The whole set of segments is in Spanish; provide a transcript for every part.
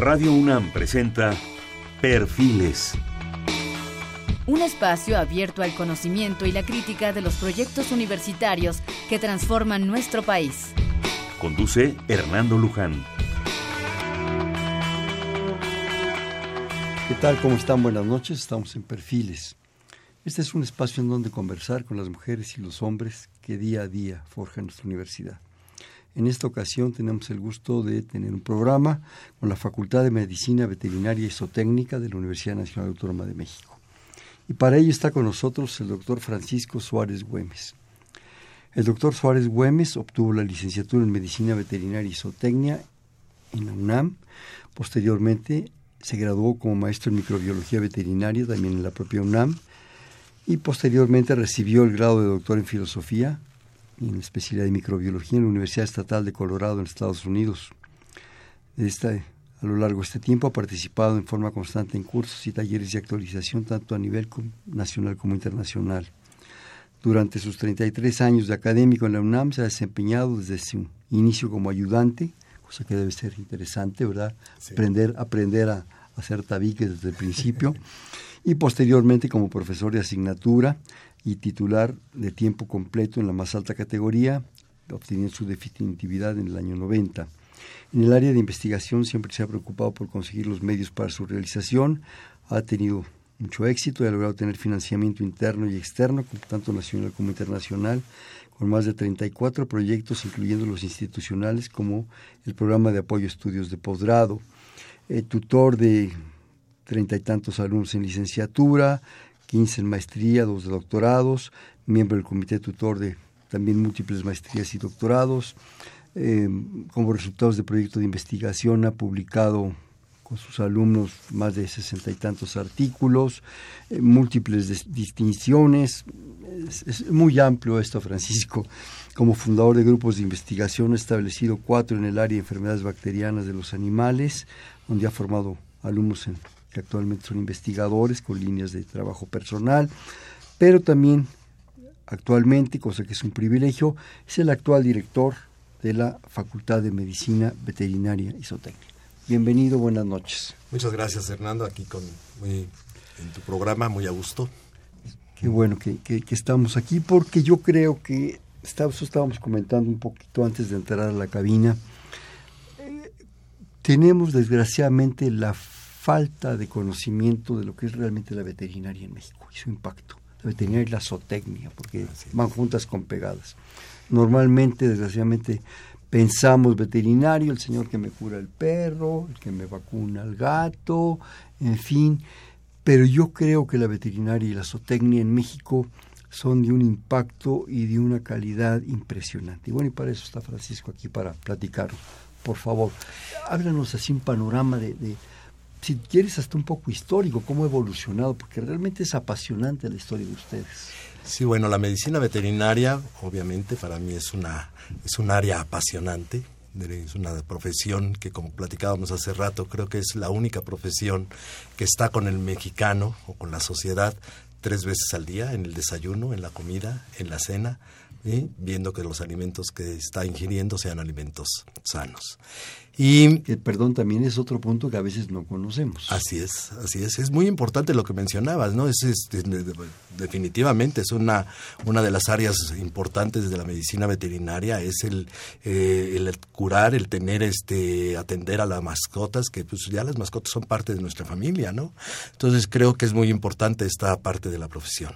Radio UNAM presenta Perfiles. Un espacio abierto al conocimiento y la crítica de los proyectos universitarios que transforman nuestro país. Conduce Hernando Luján. ¿Qué tal? ¿Cómo están? Buenas noches. Estamos en Perfiles. Este es un espacio en donde conversar con las mujeres y los hombres que día a día forjan nuestra universidad. En esta ocasión tenemos el gusto de tener un programa con la Facultad de Medicina Veterinaria y Zootecnica de la Universidad Nacional Autónoma de México. Y para ello está con nosotros el doctor Francisco Suárez Güemes. El doctor Suárez Güemes obtuvo la licenciatura en Medicina Veterinaria y Zootecnia en la UNAM. Posteriormente se graduó como maestro en microbiología veterinaria también en la propia UNAM y posteriormente recibió el grado de doctor en filosofía en la especialidad de microbiología en la Universidad Estatal de Colorado en Estados Unidos. a lo largo de este tiempo ha participado en forma constante en cursos y talleres de actualización tanto a nivel nacional como internacional. Durante sus 33 años de académico en la UNAM se ha desempeñado desde su inicio como ayudante, cosa que debe ser interesante, ¿verdad? Aprender, aprender a, hacer tabiques desde el principio, y posteriormente como profesor de asignatura y titular de tiempo completo en la más alta categoría, obteniendo su definitividad en el año 90. En el área de investigación siempre se ha preocupado por conseguir los medios para su realización, ha tenido mucho éxito y ha logrado tener financiamiento interno y externo, tanto nacional como internacional, con más de 34 proyectos, incluyendo los institucionales como el programa de apoyo a estudios de posgrado, eh, tutor de treinta y tantos alumnos en licenciatura, 15 en maestría, dos de doctorados, miembro del comité tutor de también múltiples maestrías y doctorados. Eh, como resultados de proyecto de investigación ha publicado con sus alumnos más de sesenta y tantos artículos, eh, múltiples distinciones. Es, muy amplio esto, Francisco. Como fundador de grupos de investigación ha establecido cuatro en el área de enfermedades bacterianas de los animales, donde ha formado alumnos en que actualmente son investigadores con líneas de trabajo personal, pero también actualmente, cosa que es un privilegio, es el actual director de la Facultad de Medicina Veterinaria y Zootecnia. Bienvenido, buenas noches. Muchas gracias, Hernando, aquí con en tu programa, muy a gusto. Qué bueno que, que, estamos aquí, porque yo creo que estábamos comentando un poquito antes de entrar a la cabina. Eh, tenemos desgraciadamente la falta de conocimiento de lo que es realmente la veterinaria en México y su impacto. La veterinaria y la zootecnia, porque van juntas con pegadas. Normalmente, desgraciadamente, pensamos veterinario, el señor que me cura el perro, el que me vacuna al gato, en fin. Pero yo creo que la veterinaria y la zootecnia en México son de un impacto y de una calidad impresionante. Y bueno, y para eso está Francisco aquí para platicar. Por favor, háblanos así un panorama de si quieres, hasta un poco histórico, cómo ha evolucionado, porque realmente es apasionante la historia de ustedes. Sí, bueno, la medicina veterinaria, obviamente, para mí es una es un área apasionante, es una profesión que, como platicábamos hace rato, creo que es la única profesión que está con el mexicano o con la sociedad tres veces al día, en el desayuno, en la comida, en la cena, viendo que los alimentos que está ingiriendo sean alimentos sanos. Y perdón, también es otro punto que a veces no conocemos. Así es, así es. Es muy importante lo que mencionabas, ¿no? Es, definitivamente es una, una de las áreas importantes de la medicina veterinaria, es el, eh, el curar, el tener, este, atender a las mascotas, que pues ya las mascotas son parte de nuestra familia, ¿no? Entonces creo que es muy importante esta parte de la profesión.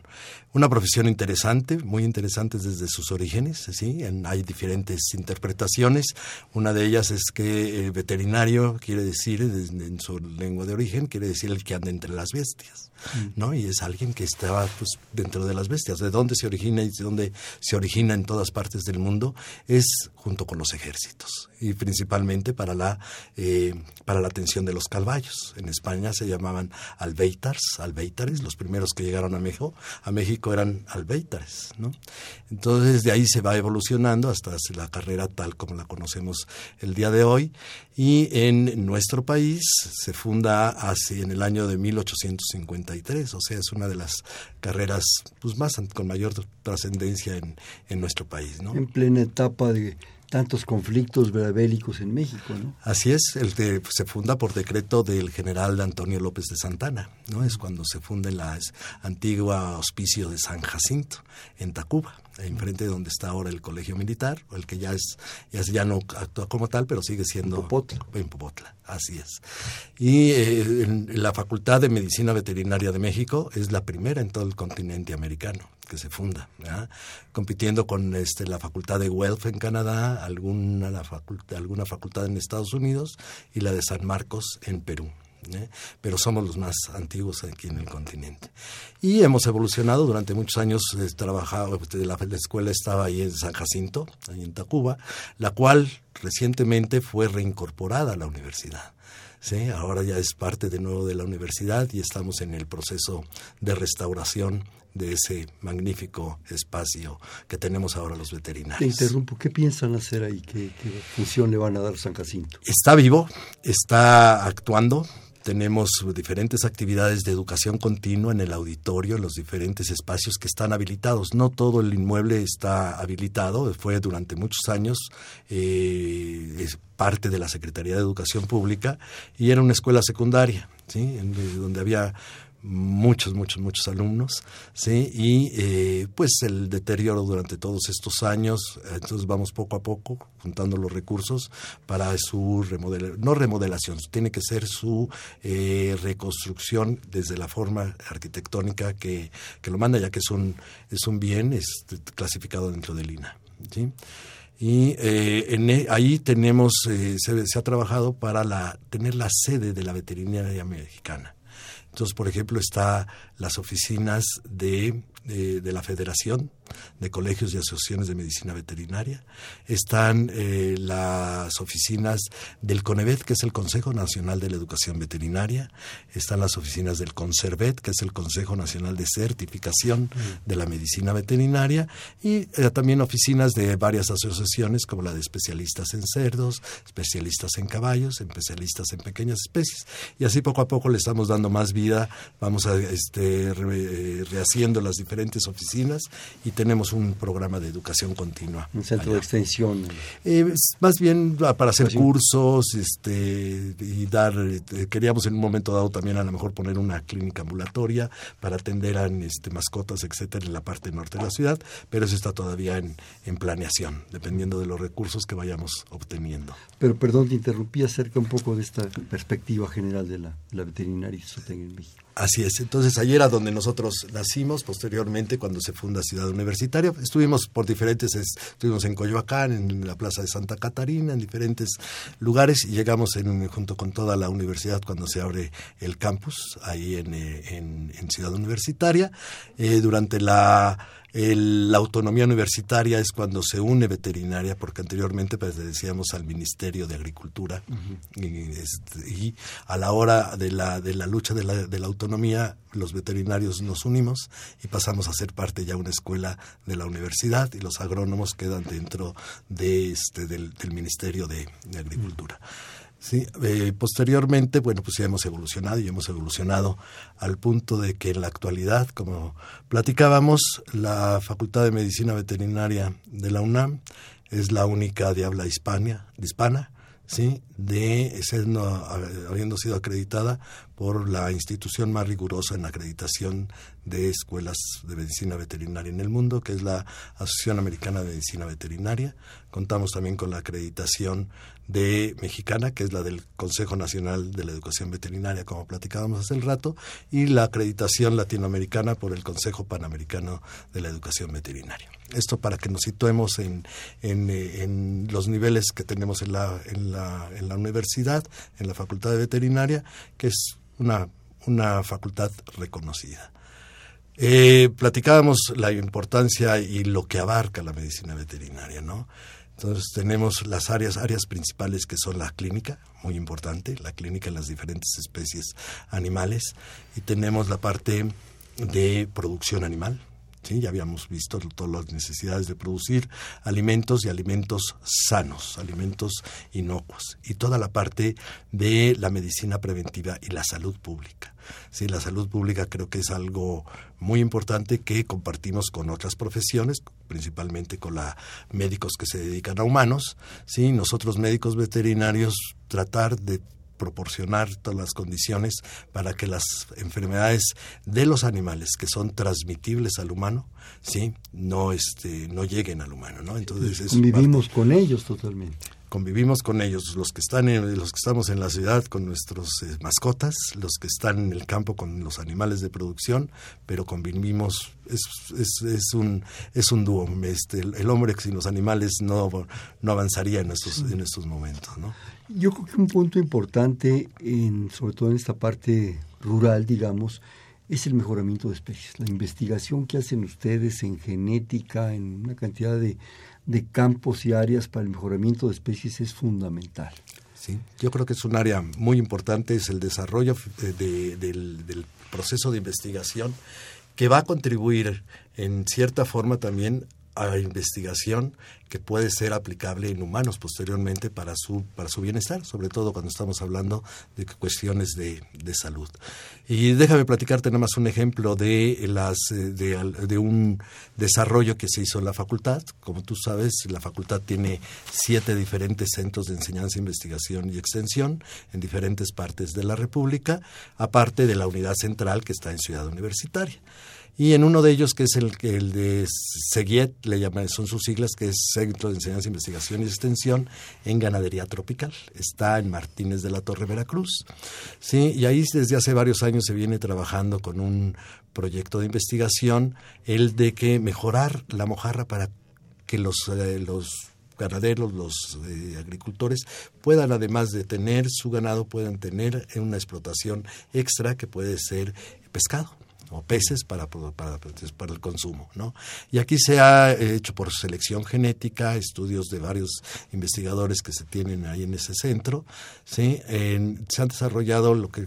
Una profesión interesante, muy interesante desde sus orígenes, ¿sí? hay diferentes interpretaciones. Una de ellas es que eh, veterinario quiere decir, en su lengua de origen, quiere decir el que anda entre las bestias. ¿No? Y es alguien que estaba pues, dentro de las bestias. ¿De dónde se origina y de dónde se origina en todas partes del mundo? Es junto con los ejércitos y principalmente para la, eh, para la atención de los caballos. En España se llamaban albeitars, albeitares, los primeros que llegaron a México, a México eran albeitares, ¿no? Entonces de ahí se va evolucionando hasta la carrera tal como la conocemos el día de hoy y en nuestro país se funda así en el año de 1853, o sea, es una de las carreras pues, más con mayor trascendencia en, en nuestro país. ¿no? En plena etapa de tantos conflictos bélicos en México, ¿no? Así es, el que se funda por decreto del general Antonio López de Santana, ¿no? Es cuando se funda la antigua hospicio de San Jacinto en Tacuba, enfrente de donde está ahora el colegio militar, el que ya es ya, ya no actúa como tal, pero sigue siendo en Popotla. En Popotla, así es. Y eh, en la Facultad de Medicina Veterinaria de México es la primera en todo el continente americano que se funda, compitiendo con este, la Facultad de Guelph en Canadá, alguna, la facultad, alguna facultad en Estados Unidos y la de San Marcos en Perú. ¿eh? pero somos los más antiguos aquí en el continente. Y hemos evolucionado durante muchos años, he trabajado, la, la escuela estaba ahí en San Jacinto, ahí en Tacuba, la cual recientemente fue reincorporada a la universidad. ¿Sí? ahora ya es parte de nuevo de la universidad y estamos en el proceso de restauración de ese magnífico espacio que tenemos ahora los veterinarios. Te interrumpo, ¿qué piensan hacer ahí? ¿Qué, función le van a dar San Jacinto? Está vivo, está actuando, tenemos diferentes actividades de educación continua en el auditorio, en los diferentes espacios que están habilitados. No todo el inmueble está habilitado, fue durante muchos años eh, parte de la Secretaría de Educación Pública y era una escuela secundaria, ¿sí? donde había muchos, muchos, muchos alumnos, ¿sí? Y eh, pues el deterioro durante todos estos años, entonces vamos poco a poco juntando los recursos para su remodelación, no remodelación, tiene que ser su eh, reconstrucción desde la forma arquitectónica que, que, lo manda, ya que es un, es un bien es clasificado dentro del INA, ¿sí? y eh, e, ahí tenemos se, se, ha trabajado para la, tener la sede de la veterinaria mexicana. Entonces, por ejemplo, está las oficinas de, de, la Federación de Colegios y Asociaciones de Medicina Veterinaria, están eh, las oficinas del CONEVET, que es el Consejo Nacional de la Educación Veterinaria, están las oficinas del CONCERVET, que es el Consejo Nacional de Certificación de la Medicina Veterinaria, y eh, también oficinas de varias asociaciones, como la de especialistas en cerdos, especialistas en caballos, especialistas en pequeñas especies, y así poco a poco le estamos dando más vida, vamos a este, eh, rehaciendo las diferentes oficinas y tenemos un programa de educación continua. Un centro de extensión. Eh, más bien para hacer cursos este, y dar, eh, queríamos en un momento dado también a lo mejor poner una clínica ambulatoria para atender a este, mascotas, etcétera, en la parte norte de la ciudad, pero eso está todavía en, en planeación, dependiendo de los recursos que vayamos obteniendo. Pero perdón, te interrumpí acerca un poco de esta perspectiva general de la, la veterinaria en México. Así es, entonces ayer era donde nosotros nacimos, posteriormente cuando se funda Ciudad Universitaria, estuvimos por diferentes, estuvimos en Coyoacán, en la Plaza de Santa Catarina, en diferentes lugares y llegamos en, junto con toda la universidad cuando se abre el campus ahí en, eh, en, Ciudad Universitaria. Eh, durante la la autonomía universitaria es cuando se une veterinaria, porque anteriormente decíamos al Ministerio de Agricultura este, y, a la hora de la, de la lucha de la, de la autonomía los veterinarios nos unimos y pasamos a ser parte ya de una escuela de la universidad y los agrónomos quedan dentro de este, del, Ministerio de, Agricultura. Sí, eh, posteriormente, bueno, pues ya hemos evolucionado y hemos evolucionado al punto de que en la actualidad, como platicábamos, la Facultad de Medicina Veterinaria de la UNAM es la única de habla hispana, ¿sí? de ser habiendo sido acreditada por la institución más rigurosa en acreditación de escuelas de medicina veterinaria en el mundo, que es la Asociación Americana de Medicina Veterinaria. Contamos también con la acreditación de mexicana, que es la del Consejo Nacional de la Educación Veterinaria, como platicábamos hace el rato, y la acreditación latinoamericana por el Consejo Panamericano de la Educación Veterinaria. Esto para que nos situemos en, en, en los niveles que tenemos en la, en, la, en la universidad, en la Facultad de Veterinaria, que es una, una facultad reconocida. Eh, platicábamos la importancia y lo que abarca la medicina veterinaria, ¿no? Entonces tenemos las áreas, áreas principales que son la clínica, muy importante, la clínica en las diferentes especies animales, y tenemos la parte de producción animal, ¿sí? Ya habíamos visto todas las necesidades de producir alimentos y alimentos sanos, alimentos inocuos, y toda la parte de la medicina preventiva y la salud pública. Sí, la salud pública creo que es algo muy importante que compartimos con otras profesiones, principalmente con la médicos que se dedican a humanos. Sí, nosotros médicos veterinarios tratar de proporcionar todas las condiciones para que las enfermedades de los animales que son transmitibles al humano, sí, no este no lleguen al humano, ¿no? Entonces vivimos con ellos totalmente convivimos con ellos, los que están en, los que estamos en la ciudad con nuestros eh, mascotas, los que están en el campo con los animales de producción, pero convivimos es, es, es un es un dúo, este el, hombre sin los animales no no avanzaría en estos en estos momentos, ¿no? Yo creo que un punto importante en sobre todo en esta parte rural, digamos, es el mejoramiento de especies, la investigación que hacen ustedes en genética, en una cantidad de de campos y áreas para el mejoramiento de especies es fundamental. Sí, yo creo que es un área muy importante, es el desarrollo del, del proceso de investigación que va a contribuir en cierta forma también a investigación que puede ser aplicable en humanos posteriormente para su para su bienestar, sobre todo cuando estamos hablando de cuestiones de, de salud. Y déjame platicarte nada más un ejemplo de las eh, de, de, un desarrollo que se hizo en la facultad. Como tú sabes, la facultad tiene siete diferentes centros de enseñanza, investigación y extensión en diferentes partes de la República, aparte de la unidad central que está en Ciudad Universitaria y en uno de ellos que es el, el de SEGIET, le llaman, son sus siglas, que es Centro de Enseñanza, Investigación y Extensión en Ganadería Tropical. Está en Martínez de la Torre, Veracruz. Sí, y ahí desde hace varios años se viene trabajando con un proyecto de investigación, el de que mejorar la mojarra para que los, eh, los ganaderos, los eh, agricultores puedan, además de tener su ganado, puedan tener una explotación extra que puede ser pescado o peces para, para, para el consumo. ¿no? Y aquí se ha hecho por selección genética, estudios de varios investigadores que se tienen ahí en ese centro. ¿sí? se han desarrollado lo que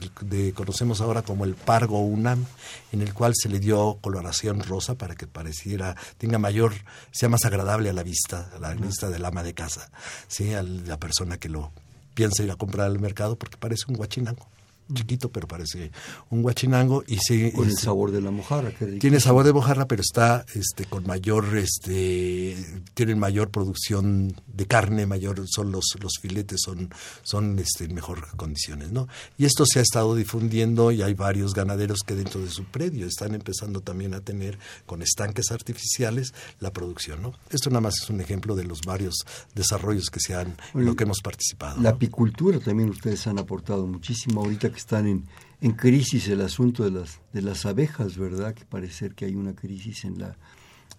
conocemos ahora como el Pargo UNAM, en el cual se le dio coloración rosa para que pareciera, tenga mayor, sea más agradable a la vista, a la vista del ama de casa, ¿sí? a la persona que lo piensa ir a comprar al mercado porque parece un guachinango chiquito, pero parece un guachinango y se con el sabor de la mojarra. Tiene sabor de mojarra, pero está este con mayor este tienen mayor producción de carne, mayor son los los filetes son son este en mejor condiciones, ¿no? Y esto se ha estado difundiendo y hay varios ganaderos que dentro de su predio están empezando también a tener con estanques artificiales la producción, ¿no? Esto nada más es un ejemplo de los varios desarrollos que se han en lo que hemos participado. La apicultura también ustedes han aportado muchísimo ahorita están en, en crisis el asunto de las, de las abejas, ¿verdad? Que parece que hay una crisis en la,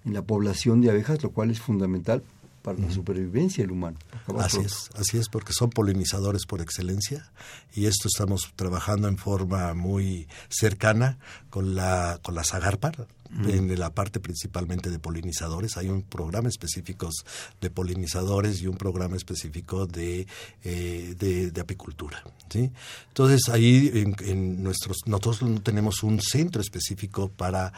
en la población de abejas, lo cual es fundamental para la supervivencia del humano. Así es, así es, porque son polinizadores por excelencia y esto estamos trabajando en forma muy cercana con la con la En la parte principalmente de polinizadores. Hay un programa específico de polinizadores y un programa específico de, eh, de, apicultura. ¿sí? Entonces, ahí en, nuestros, nosotros no tenemos un centro específico para,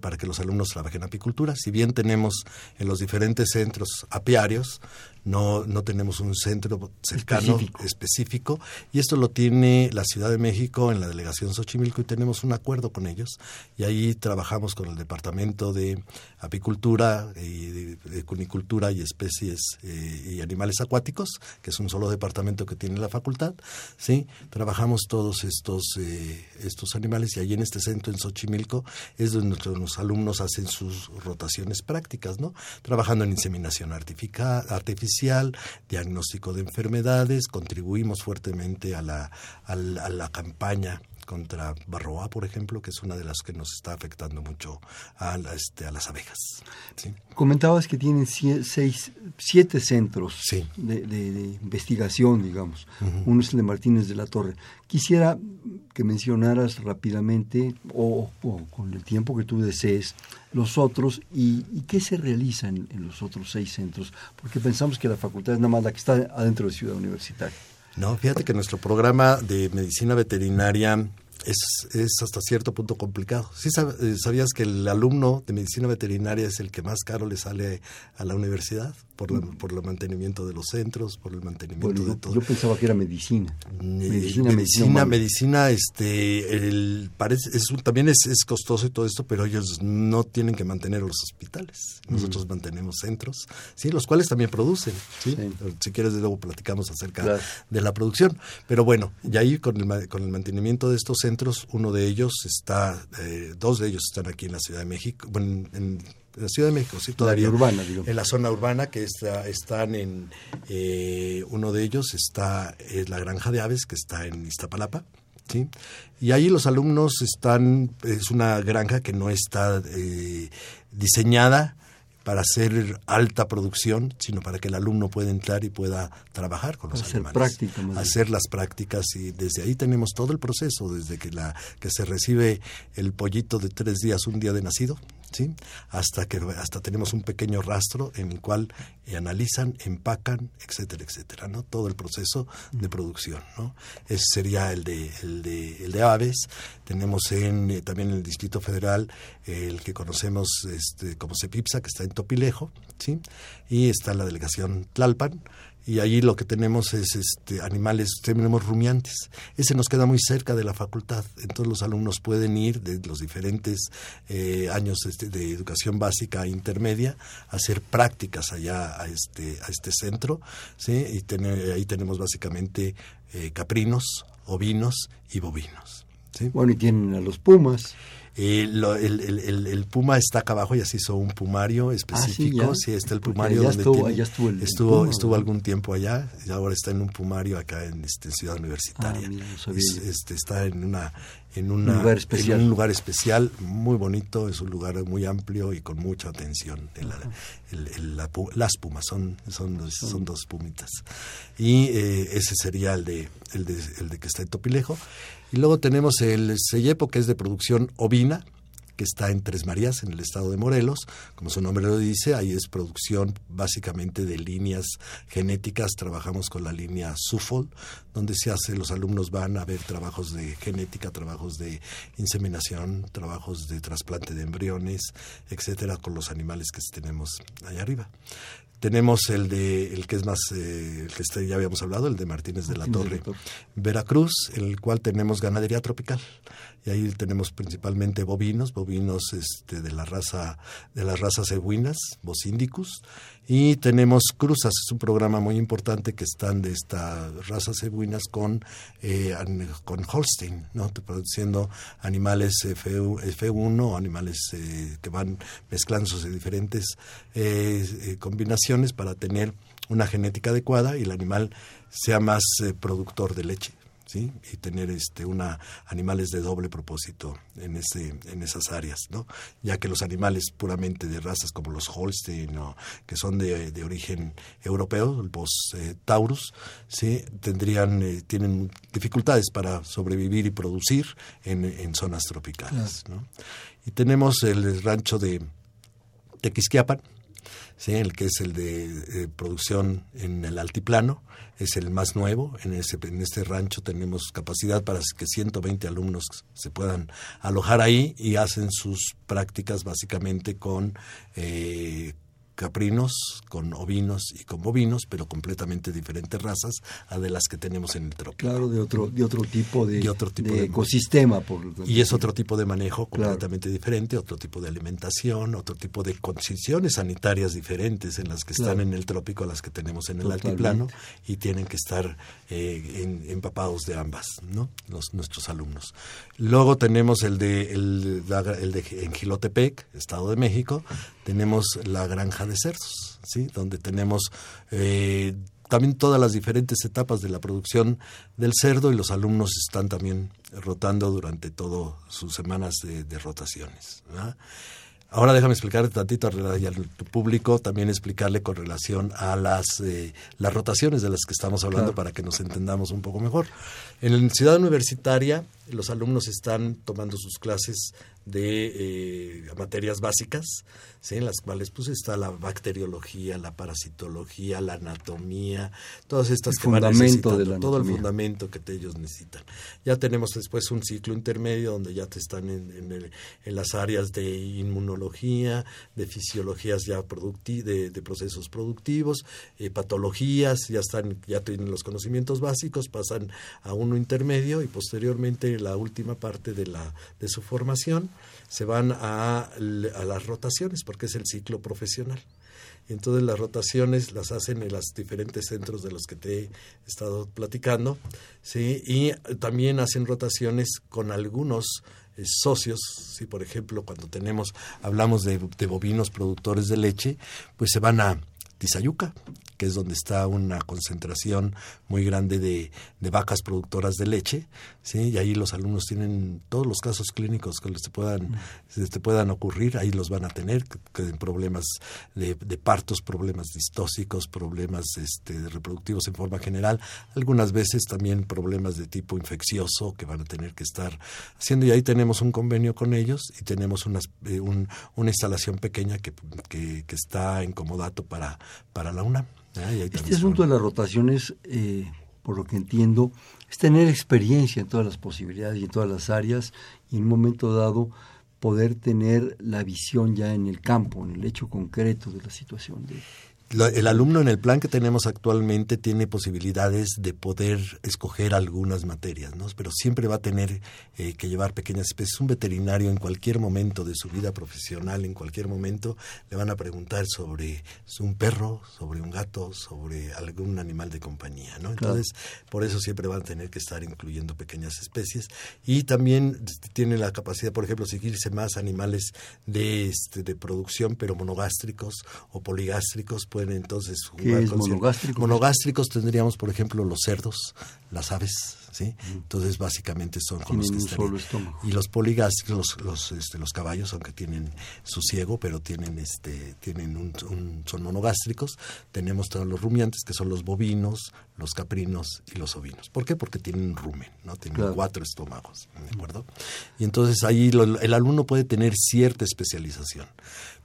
para que los alumnos trabajen apicultura. Si bien tenemos en los diferentes centros apiarios, no, no tenemos un centro cercano específico. y esto lo tiene la Ciudad de México en la delegación Xochimilco y tenemos un acuerdo con ellos y ahí trabajamos con el Departamento de Apicultura y de, Cunicultura y Especies eh, y Animales Acuáticos, que es un solo departamento que tiene la facultad, ¿sí? Trabajamos todos estos, eh, estos animales y ahí en este centro en Xochimilco es donde nuestros alumnos hacen sus rotaciones prácticas, ¿no? Trabajando en inseminación artificial, diagnóstico de enfermedades, contribuimos fuertemente a la, a la, campaña contra Barroa, por ejemplo, que es una de las que nos está afectando mucho a, este, a las abejas. Comentabas que tienen seis, siete centros de, investigación, digamos. Uno es el de Martínez de la Torre. Quisiera que mencionaras rápidamente, o, con el tiempo que tú desees, los otros y, qué se realiza en, los otros seis centros, porque pensamos que la facultad es nada más la que está adentro de Ciudad Universitaria. No, fíjate que nuestro programa de medicina veterinaria es, es hasta cierto punto complicado. ¿Sí eh, sabías que el alumno de medicina veterinaria es el que más caro le sale a la universidad? Por, mm. por el mantenimiento de los centros, por el mantenimiento de todo. Yo pensaba que era medicina. Medicina, medicina, medicina, este, el, parece, es, también es, es, costoso y todo esto, pero ellos no tienen que mantener los hospitales. Nosotros mantenemos centros, sí, los cuales también producen. ¿sí? Si quieres, luego platicamos acerca de la producción. Pero bueno, y ahí con el, con el mantenimiento de estos centros, uno de ellos está, eh, dos de ellos están aquí en la Ciudad de México, bueno, en, la Ciudad de México, sí, todavía. urbana, En la zona urbana, que está, están en, eh, uno de ellos está, es la Granja de Aves, que está en Iztapalapa, ¿sí? Y ahí los alumnos están, es una granja que no está eh, diseñada para hacer alta producción, sino para que el alumno pueda entrar y pueda trabajar con los hacer animales. Práctica, hacer las prácticas y desde ahí tenemos todo el proceso, desde que, la, que se recibe el pollito de tres días, un día de nacido, ¿sí? hasta que hasta tenemos un pequeño rastro en el cual analizan, empacan, etcétera, etcétera, ¿no? Todo el proceso de producción, ¿no? Ese sería el de el de, el de aves. Tenemos en eh, también en el Distrito Federal el que conocemos este, como CEPIPSA, que está en Topilejo, ¿sí? Y está la delegación Tlalpan, y allí lo que tenemos es este, animales, tenemos rumiantes. Ese nos queda muy cerca de la facultad, entonces los alumnos pueden ir de los diferentes eh, años este, de educación básica e intermedia a hacer prácticas allá a este, a este centro, ¿sí? y ahí tenemos básicamente eh, caprinos, ovinos y bovinos. Bueno, y tienen a los pumas. Eh, el, el, Puma está acá abajo, ya se hizo un pumario específico. Ah, sí, está el pumario donde estuvo, estuvo, estuvo, algún tiempo allá y ahora está en un pumario acá en este, Ciudad Universitaria. Ah, este, está en una en, una, un lugar especial. un lugar especial muy bonito, es un lugar muy amplio y con mucha atención. las pumas son, son, dos, son dos pumitas. Y eh, ese sería el de, el de, el de que está en Topilejo. Y luego tenemos el Sellepo, que es de producción ovina, que está en Tres Marías, en el estado de Morelos. Como su nombre lo dice, ahí es producción básicamente de líneas genéticas. Trabajamos con la línea SUFOL, donde se hace, los alumnos van a ver trabajos de genética, trabajos de inseminación, trabajos de trasplante de embriones, etcétera, con los animales que tenemos allá arriba. Tenemos el de el que es más eh, el que este ya habíamos hablado, el de Martínez de la Torre, Veracruz, en el cual tenemos ganadería tropical. Y ahí tenemos principalmente bovinos, bovinos este, de la raza de las razas eguinas, bosíndicus, y tenemos cruzas, es un programa muy importante que están de estas razas cebuinas con, eh, con Holstein, ¿no? produciendo animales F, 1 animales eh, que van mezclándose diferentes eh, combinaciones para tener una genética adecuada y el animal sea más productor de leche. ¿Sí? y tener este una animales de doble propósito en ese en esas áreas no ya que los animales puramente de razas como los Holstein o que son de, de origen europeo el Bos eh, Taurus sí tendrían eh, tienen dificultades para sobrevivir y producir en, en zonas tropicales ¿no? y tenemos el rancho de Tequisquiapan ¿sí? el que es el de eh, producción en el altiplano, es el más nuevo. En, ese, en este rancho tenemos capacidad para que 120 alumnos se puedan alojar ahí y hacen sus prácticas básicamente con eh, caprinos, con ovinos y con bovinos, pero completamente diferentes razas a de las que tenemos en el trópico. Claro, de otro, de otro tipo de, otro tipo de, ecosistema. Por y es otro tipo de manejo completamente diferente, otro tipo de alimentación, otro tipo de condiciones sanitarias diferentes en las que están en el trópico a las que tenemos en el altiplano y tienen que estar eh, empapados de ambas, ¿no? Los, nuestros alumnos. Luego tenemos el de, el, el de en Gilotepec, Estado de México, tenemos la granja de cerdos, ¿sí? donde tenemos eh, también todas las diferentes etapas de la producción del cerdo y los alumnos están también rotando durante todas sus semanas de, rotaciones. Ahora déjame explicarte tantito al público, también explicarle con relación a las, eh, las rotaciones de las que estamos hablando para que nos entendamos un poco mejor. En la ciudad universitaria, los alumnos están tomando sus clases de eh, materias básicas, ¿sí? en las cuales pues está la bacteriología, la parasitología, la anatomía, todas estas el fundamento de todo el fundamento que ellos necesitan. Ya tenemos después un ciclo intermedio donde ya te están en, en, las áreas de inmunología, de fisiologías ya de, de, procesos productivos, eh, patologías, ya están, ya tienen los conocimientos básicos, pasan a uno intermedio y posteriormente la última parte de la de su formación se van a, a las rotaciones porque es el ciclo profesional. Entonces las rotaciones las hacen en los diferentes centros de los que te he estado platicando, ¿sí? Y también hacen rotaciones con algunos eh, socios, por ejemplo cuando tenemos, hablamos de, de bovinos productores de leche, pues se van a Tizayuca, que es donde está una concentración muy grande de, vacas productoras de leche, ¿sí? y ahí los alumnos tienen todos los casos clínicos que les puedan, les puedan ocurrir, ahí los van a tener, problemas de, partos, problemas distóxicos, problemas este, reproductivos en forma general, algunas veces también problemas de tipo infeccioso que van a tener que estar haciendo, y ahí tenemos un convenio con ellos y tenemos eh, una instalación pequeña que, que, que está en comodato para para la UNAM. Este asunto de las rotaciones, eh, por lo que entiendo, es tener experiencia en todas las posibilidades y en todas las áreas y en un momento dado poder tener la visión ya en el campo, en el hecho concreto de la situación. De, el alumno en el plan que tenemos actualmente tiene posibilidades de poder escoger algunas materias, ¿no? pero siempre va a tener eh, que llevar pequeñas especies. Un veterinario en cualquier momento de su vida profesional, en cualquier momento, le van a preguntar sobre un perro, sobre un gato, sobre algún animal de compañía. ¿no? Entonces, por eso siempre van a tener que estar incluyendo pequeñas especies. Y también tiene la capacidad, por ejemplo, seguirse más animales de, este, de producción, pero monogástricos o poligástricos pueden entonces jugar monogástricos? Monogástricos tendríamos, por ejemplo, los cerdos, las aves, ¿sí? Entonces, básicamente son con los que estómago. Y los poligástricos, los, los, este, los caballos, aunque tienen su ciego, pero tienen, este, tienen un, son monogástricos. Tenemos todos los rumiantes, que son los bovinos, los caprinos y los ovinos. ¿Por qué? Porque tienen rumen, ¿no? Tienen cuatro estómagos, ¿de acuerdo? Y entonces ahí el alumno puede tener cierta especialización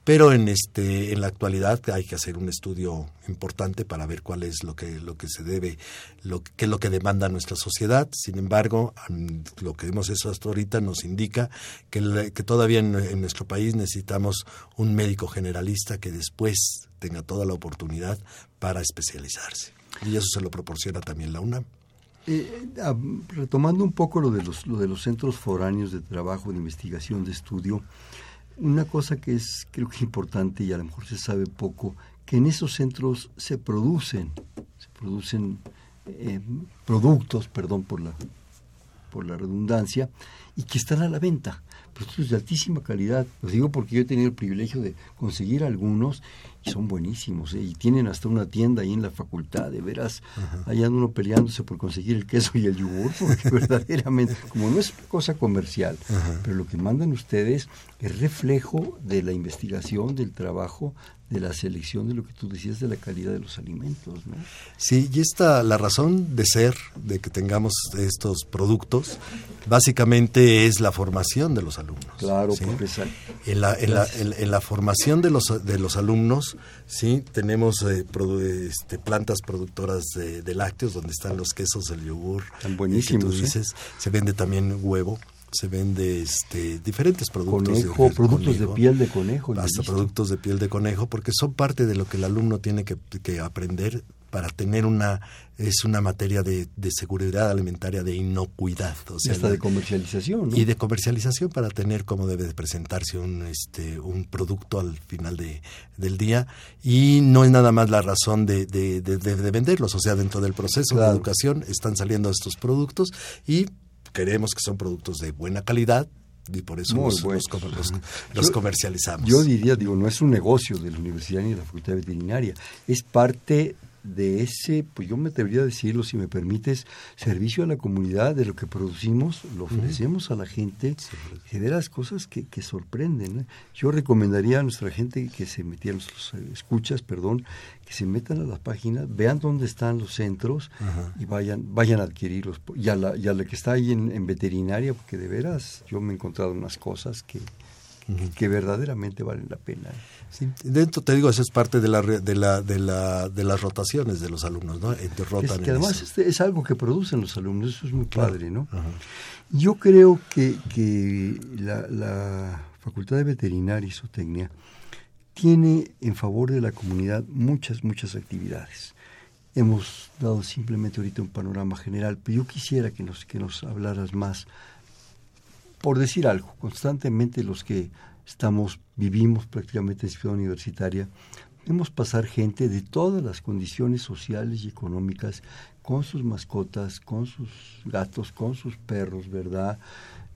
pero en este en la actualidad hay que hacer un estudio importante para ver cuál es lo que lo que se debe lo qué es lo que demanda nuestra sociedad. Sin embargo lo que hemos hecho hasta ahorita nos indica que, que todavía en, nuestro país necesitamos un médico generalista que después tenga toda la oportunidad para especializarse. Y eso se lo proporciona también la UNAM. Eh, retomando un poco lo de los lo de los centros foráneos de trabajo de investigación de estudio una cosa que es creo que importante y a lo mejor se sabe poco, que en esos centros se producen, se producen eh, productos, perdón por la, por la redundancia, y que están a la venta productos de altísima calidad. Lo digo porque yo he tenido el privilegio de conseguir algunos y son buenísimos. ¿eh? Y tienen hasta una tienda ahí en la facultad, de veras, allá uno peleándose por conseguir el queso y el yogur, porque verdaderamente, como no es cosa comercial, pero lo que mandan ustedes es reflejo de la investigación, del trabajo de la selección de lo que tú decías de la calidad de los alimentos, ¿no? Sí, y esta la razón de ser de que tengamos estos productos básicamente es la formación de los alumnos. Claro, porque en la, en la, en, la, formación de los de los alumnos, sí, tenemos eh, este, plantas productoras de, lácteos donde están los quesos, el yogur, Tan buenísimos, tú ¿eh? dices, se vende también huevo, se vende este diferentes productos conejo, productos de piel de conejo hasta productos de piel de conejo porque son parte de lo que el alumno tiene que, aprender para tener una es una materia de, seguridad alimentaria de inocuidad o sea, hasta de comercialización y de comercialización para tener cómo debe de presentarse un este un producto al final de, del día. Y no es nada más la razón de, de, venderlos o sea dentro del proceso de educación están saliendo estos productos y queremos que son productos de buena calidad, y por eso los, comercializamos. Yo diría, digo, no es un negocio de la universidad ni de la facultad veterinaria, es parte de ese, pues yo me atrevería a decirlo, si me permites, servicio a la comunidad, de lo que producimos, lo ofrecemos a la gente, y de las cosas que, que sorprenden. ¿eh? Yo recomendaría a nuestra gente que se metiera, eh, escuchas, perdón, que se metan a las páginas, vean dónde están los centros y vayan vayan a adquirirlos. Y a la, y la que está ahí en, veterinaria, porque de veras yo me he encontrado unas cosas que, que, verdaderamente valen la pena. Sí, dentro te digo, eso es parte de la de la de la de las rotaciones de los alumnos, ¿no? Es que además este es algo que producen los alumnos, eso es muy padre, ¿no? Yo creo que, que la, la Facultad de Veterinaria y Zootecnia tiene en favor de la comunidad muchas, muchas actividades. Hemos dado simplemente ahorita un panorama general, pero yo quisiera que nos, que nos hablaras más. Por decir algo, constantemente los que estamos, vivimos prácticamente en ciudad universitaria, vemos pasar gente de todas las condiciones sociales y económicas, con sus mascotas, con sus gatos, con sus perros, ¿verdad?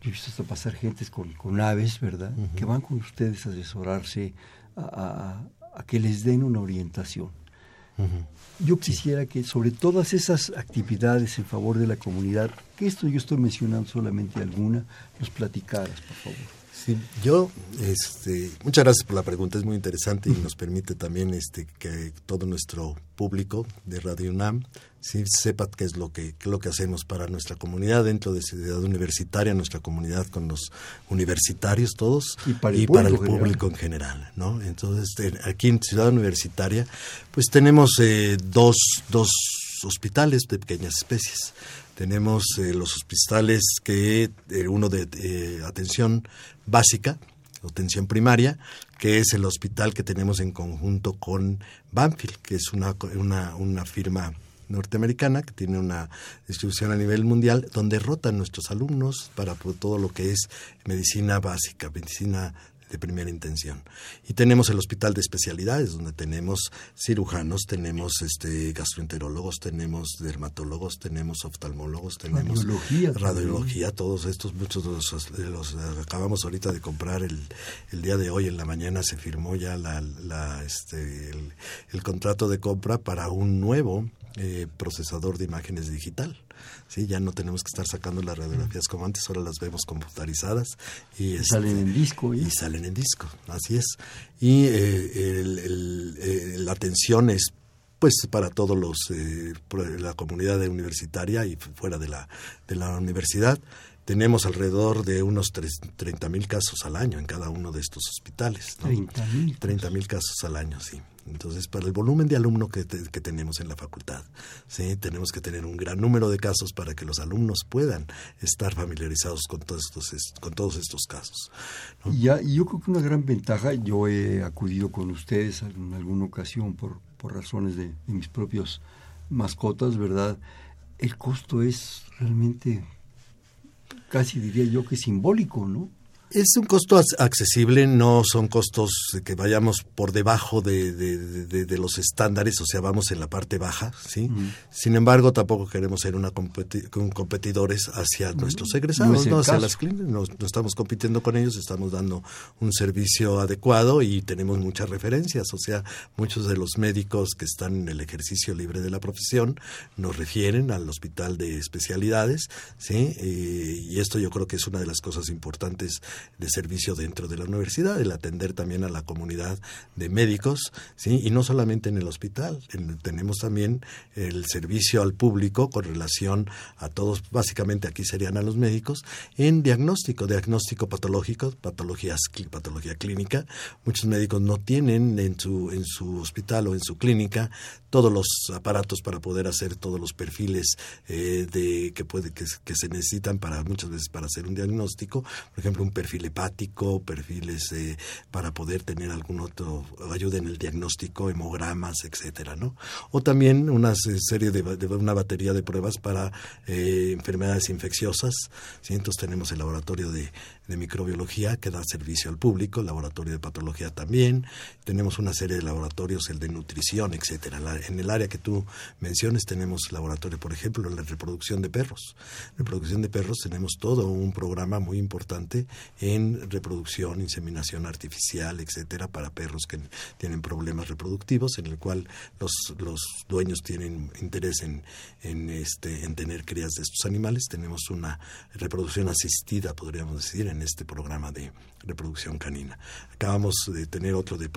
Yo he visto hasta pasar gentes con, con aves, ¿verdad? Que van con ustedes a asesorarse, a, que les den una orientación. Yo quisiera que sobre todas esas actividades en favor de la comunidad, que esto yo estoy mencionando solamente alguna, nos platicaras, por favor. Sí, yo, este, muchas gracias por la pregunta, es muy interesante y nos permite también este, que todo nuestro público de Radio UNAM sí sepa qué es lo que, lo que hacemos para nuestra comunidad dentro de Ciudad Universitaria, nuestra comunidad con los universitarios todos y para el, público en general, ¿no? Entonces, aquí en Ciudad Universitaria, pues tenemos eh, dos, dos hospitales de pequeñas especies. Tenemos eh, los hospitales que, eh, uno de eh, atención básica, atención primaria, que es el hospital que tenemos en conjunto con Banfield, que es una, una, una firma norteamericana que tiene una distribución a nivel mundial donde rotan nuestros alumnos para todo lo que es medicina básica, medicina de primera intención. Y tenemos el hospital de especialidades, donde tenemos cirujanos, tenemos este gastroenterólogos, tenemos dermatólogos, tenemos oftalmólogos, tenemos radiología, todos estos, muchos de los, acabamos ahorita de comprar el, el, día de hoy en la mañana se firmó ya la, la este, el, contrato de compra para un nuevo eh, procesador de imágenes digital. ¿sí? Ya no tenemos que estar sacando las radiografías como antes, ahora las vemos computarizadas. Y, salen en disco. Y salen en disco, así es. Y eh, eh, la atención es pues para todos los eh, la comunidad universitaria y fuera de la de la universidad tenemos alrededor de unos 30 mil casos al año en cada uno de estos hospitales. ¿no? 30 mil casos al año, sí. Entonces, para el volumen de alumnos que, que, tenemos en la facultad, ¿sí? tenemos que tener un gran número de casos para que los alumnos puedan estar familiarizados con todos estos, con todos estos casos. Ya, y yo creo que una gran ventaja, yo he acudido con ustedes en alguna ocasión por, por razones de, de mis propios mascotas, ¿verdad? El costo es realmente casi diría yo que simbólico, ¿no? Es un costo accesible, no son costos que vayamos por debajo de, de, los estándares, o sea, vamos en la parte baja, ¿sí? Sin embargo, tampoco queremos ser una competidores hacia nuestros egresados, no, hacia las clínicas, no, estamos compitiendo con ellos, estamos dando un servicio adecuado y tenemos muchas referencias, o sea, muchos de los médicos que están en el ejercicio libre de la profesión nos refieren al hospital de especialidades, ¿sí? Eh, y esto yo creo que es una de las cosas importantes de servicio dentro de la universidad, el atender también a la comunidad de médicos, ¿sí? y no solamente en el hospital, tenemos también el servicio al público con relación a todos, básicamente aquí serían a los médicos, en diagnóstico, diagnóstico patológico, patologías, patología clínica. Muchos médicos no tienen en su, en su hospital o en su clínica todos los aparatos para poder hacer todos los perfiles eh, de que puede que, que, se necesitan para muchas veces para hacer un diagnóstico, por ejemplo un perfil hepático, perfiles eh, para poder tener algún otro ayuda en el diagnóstico, hemogramas, etcétera, ¿no? O también una serie de, una batería de pruebas para eh, enfermedades infecciosas. ¿sí? Entonces tenemos el laboratorio de, de microbiología que da servicio al público, laboratorio de patología también, tenemos una serie de laboratorios, el de nutrición, etcétera. En el área que tú menciones tenemos laboratorio, por ejemplo, la reproducción de perros. Reproducción de perros tenemos todo un programa muy importante en reproducción, inseminación artificial, etcétera, para perros que tienen problemas reproductivos, en el cual los, los dueños tienen interés en, en, este, en tener crías de estos animales. Tenemos una reproducción asistida, podríamos decir, en este programa de reproducción canina. Acabamos de tener otro de,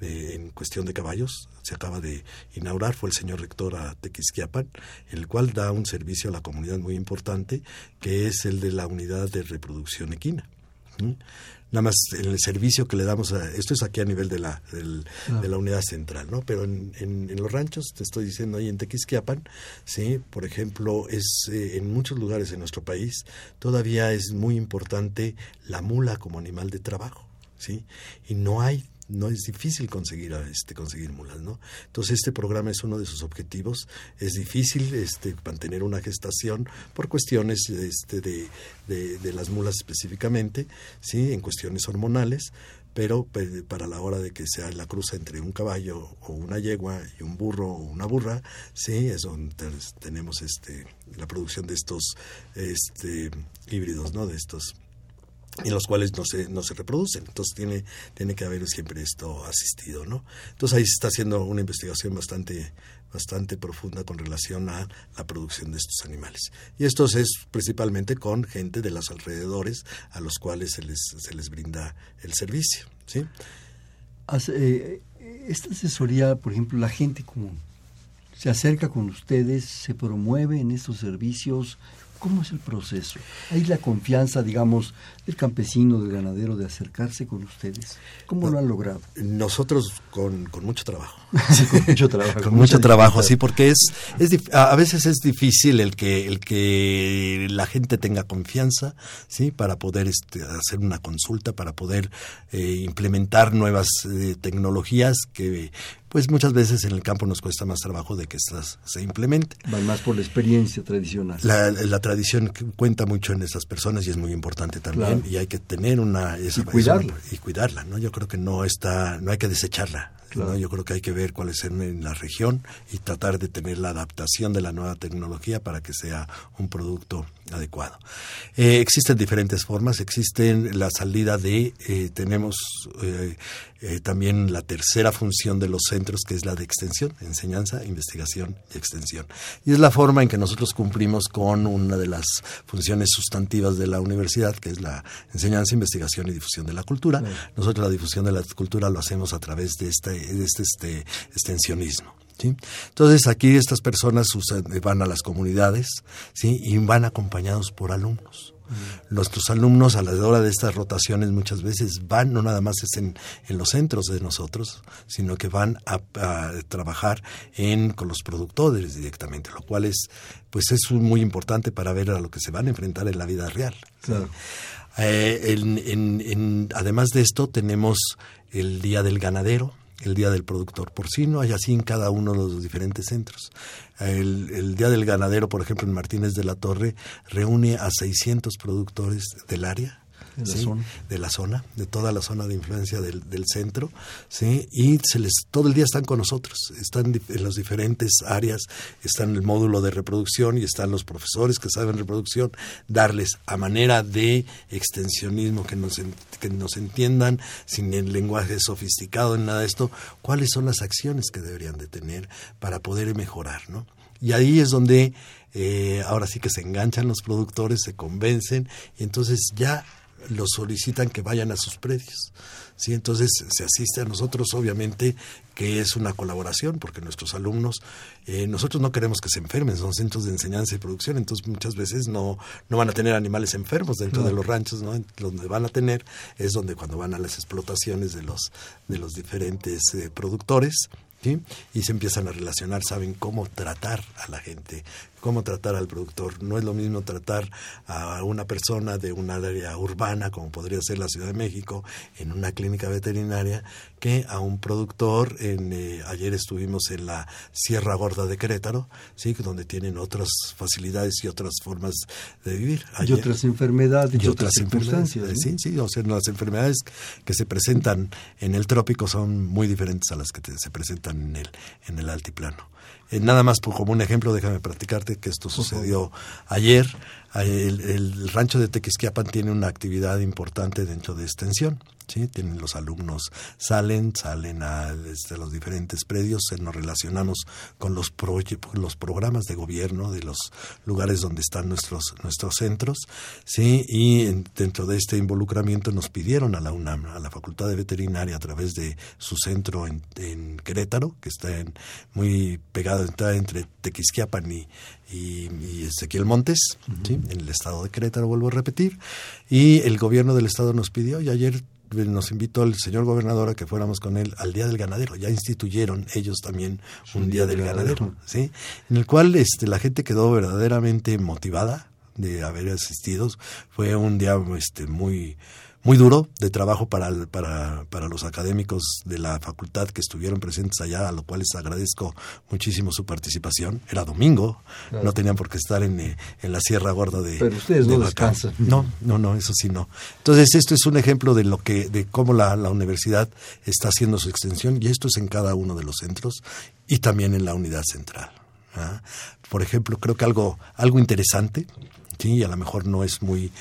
de, en cuestión de caballos, se acaba de inaugurar, fue el señor rector a Tequisquiapan, el cual da un servicio a la comunidad muy importante, que es el de la unidad de reproducción equina nada más el servicio que le damos a, esto es aquí a nivel de la, de la unidad central, ¿no? Pero en, en, los ranchos, te estoy diciendo ahí en Tequisquiapan, sí, por ejemplo, es eh, en muchos lugares en nuestro país todavía es muy importante la mula como animal de trabajo, sí, y no hay no es difícil conseguir este conseguir mulas no entonces este programa es uno de sus objetivos. Es difícil este mantener una gestación por cuestiones este de, de, las mulas específicamente sí en cuestiones hormonales pero para la hora de que sea la cruza entre un caballo o una yegua y un burro o una burra, sí, es donde tenemos este la producción de estos este híbridos, ¿no? De estos en los cuales no se, no se reproducen. Entonces tiene, tiene que haber siempre esto asistido, ¿no? Entonces ahí se está haciendo una investigación bastante, bastante profunda con relación a la producción de estos animales. Y esto es principalmente con gente de los alrededores a los cuales se les, se les brinda el servicio, ¿sí? Eh, esta asesoría, por ejemplo, la gente común, se acerca con ustedes, se promueve en estos servicios, ¿Cómo es el proceso? ¿Hay la confianza, digamos, del campesino, del ganadero, de acercarse con ustedes? ¿Cómo lo han logrado? Nosotros con, con mucho trabajo. con mucho trabajo. con mucho trabajo, sí, porque es, es a veces es difícil el que, el que la gente tenga confianza, sí, para poder este, hacer una consulta, para poder eh, implementar nuevas eh, tecnologías que pues muchas veces en el campo nos cuesta más trabajo de que estas se implementen. Van más por la experiencia tradicional. La, tradición cuenta mucho en esas personas y es muy importante también y hay que tener una esa, y cuidarla y cuidarla, ¿no? Yo creo que no está no hay que desecharla. Yo creo que hay que ver cuáles son en la región y tratar de tener la adaptación de la nueva tecnología para que sea un producto adecuado. Eh, existen diferentes formas, existen la salida de, eh, tenemos eh, también la tercera función de los centros, que es la de extensión, enseñanza, investigación y extensión. Y es la forma en que nosotros cumplimos con una de las funciones sustantivas de la universidad, que es la enseñanza, investigación y difusión de la cultura. Nosotros la difusión de la cultura lo hacemos a través de este, de este, este extensionismo. ¿Sí? Entonces aquí estas personas van a las comunidades ¿sí? y van acompañados por alumnos. Mm. Nuestros alumnos a la hora de estas rotaciones muchas veces van, no nada más es en, los centros de nosotros, sino que van a, trabajar en, con los productores directamente, lo cual es, pues es muy importante para ver a lo que se van a enfrentar en la vida real. Eh, además de esto tenemos el Día del Ganadero, el Día del Productor Porcino, hay así en cada uno de los diferentes centros. El, el, Día del Ganadero, por ejemplo, en Martínez de la Torre, reúne a 600 productores del área de la, zona. de la zona, de toda la zona de influencia del, del, centro, ¿sí? y se les, todo el día están con nosotros, están en las diferentes áreas, están en el módulo de reproducción y están los profesores que saben reproducción, darles a manera de extensionismo, que nos, que nos entiendan sin el lenguaje sofisticado en nada de esto, cuáles son las acciones que deberían de tener para poder mejorar, ¿no? Y ahí es donde eh, ahora sí que se enganchan los productores, se convencen, y entonces ya los solicitan que vayan a sus predios. ¿sí? Entonces se asiste a nosotros, obviamente, que es una colaboración, porque nuestros alumnos, eh, nosotros no queremos que se enfermen, son centros de enseñanza y producción, entonces muchas veces no, no van a tener animales enfermos dentro de los ranchos, ¿no? Donde van a tener es donde cuando van a las explotaciones de los, de los diferentes eh, productores, y se empiezan a relacionar, saben cómo tratar a la gente, cómo tratar al productor. No es lo mismo tratar a una persona de un área urbana, como podría ser la Ciudad de México, en una clínica veterinaria, que a un productor. En, eh, ayer estuvimos en la Sierra Gorda de Querétaro, ¿sí? donde tienen otras facilidades y otras formas de vivir. y otras enfermedades y, otras, circunstancias. Sí, sí, o sea, las enfermedades que se presentan en el trópico son muy diferentes a las que se presentan en el, en el altiplano. Eh, nada más por, como un ejemplo, déjame que esto sucedió ayer. el, el rancho de Tequisquiapan tiene una actividad importante dentro de extensión. ¿sí? Tienen los alumnos, salen, salen a este, los diferentes predios, nos relacionamos con los, los programas de gobierno de los lugares donde están nuestros, nuestros centros, ¿sí? Y dentro de este involucramiento nos pidieron a la UNAM, a la Facultad de Veterinaria, a través de su centro en, en Querétaro, que está en, muy pegado, está entre Tequisquiapan y, y, Ezequiel Montes, ¿sí? en el estado de Querétaro, vuelvo a repetir, y el gobierno del estado nos pidió, y ayer nos invitó el señor gobernador a que fuéramos con él al Día del Ganadero. Ya instituyeron ellos también un Día, del, ganadero, ¿sí? En el cual este, la gente quedó verdaderamente motivada de haber asistido. Fue un día este, muy muy duro de trabajo para, para, para los académicos de la facultad que estuvieron presentes allá, a lo cual les agradezco muchísimo su participación. Era domingo, no tenían por qué estar en, en, la Sierra Gorda de... Pero ustedes no descansan. No, no, no, eso sí no. Entonces esto es un ejemplo de lo que, de cómo la, la universidad está haciendo su extensión y esto es en cada uno de los centros y también en la unidad central. ¿ah? Por ejemplo, creo que algo, algo interesante, sí, y a lo mejor no es muy,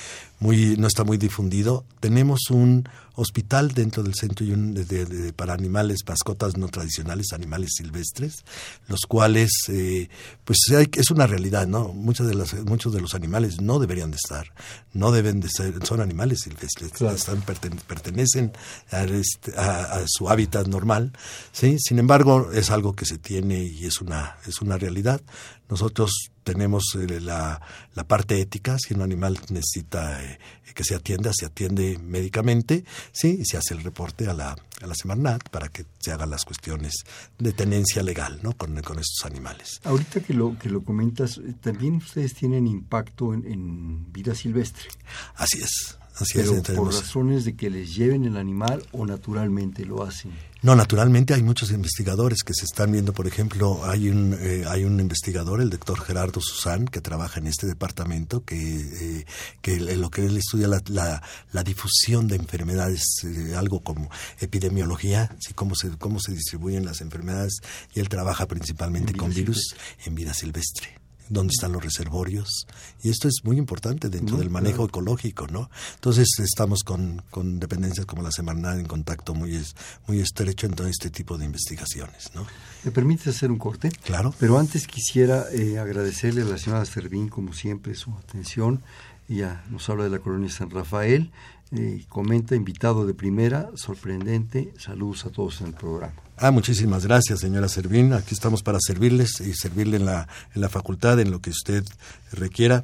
muy, no está muy difundido. Tenemos un hospital dentro del centro de, para animales, mascotas no tradicionales, animales silvestres, los cuales, eh, pues es una realidad, ¿no? Muchos de, las, muchos de los animales no deberían de estar, no deben de ser, son animales silvestres, están, pertenecen este, a, a, su hábitat normal, ¿sí? Sin embargo, es algo que se tiene y es una, es una realidad. Nosotros tenemos eh, la, la, parte ética, si un animal necesita eh, que se atienda, se atiende médicamente, sí, y se hace el reporte a la, a la Semarnat para que se hagan las cuestiones de tenencia legal ¿no? con, con estos animales. Ahorita que lo, que lo comentas, eh, también ustedes tienen impacto en, en vida silvestre. Así es, Así Pero por razones de que les lleven el animal o naturalmente lo hacen. No, naturalmente hay muchos investigadores que se están viendo, por ejemplo, hay un eh, hay un investigador, el doctor Gerardo Susán, que trabaja en este departamento, que, eh, que lo que él estudia la, la, difusión de enfermedades, eh, algo como epidemiología, ¿sí? cómo se cómo se distribuyen las enfermedades, y él trabaja principalmente con virus en vida silvestre dónde están los reservorios. Y esto es muy importante dentro del manejo ecológico, ¿no? Entonces estamos con, con dependencias como la Semarnat en contacto muy, muy estrecho en todo este tipo de investigaciones, ¿no? ¿Me permite hacer un corte? Claro. Pero antes quisiera eh, agradecerle a la señora Servín, como siempre, su atención. Ella nos habla de la colonia San Rafael. Eh, comenta, invitado de primera, sorprendente. Saludos a todos en el programa. Ah, muchísimas gracias, señora Servín. Aquí estamos para servirles y servirle en la, en la facultad, en lo que usted requiera.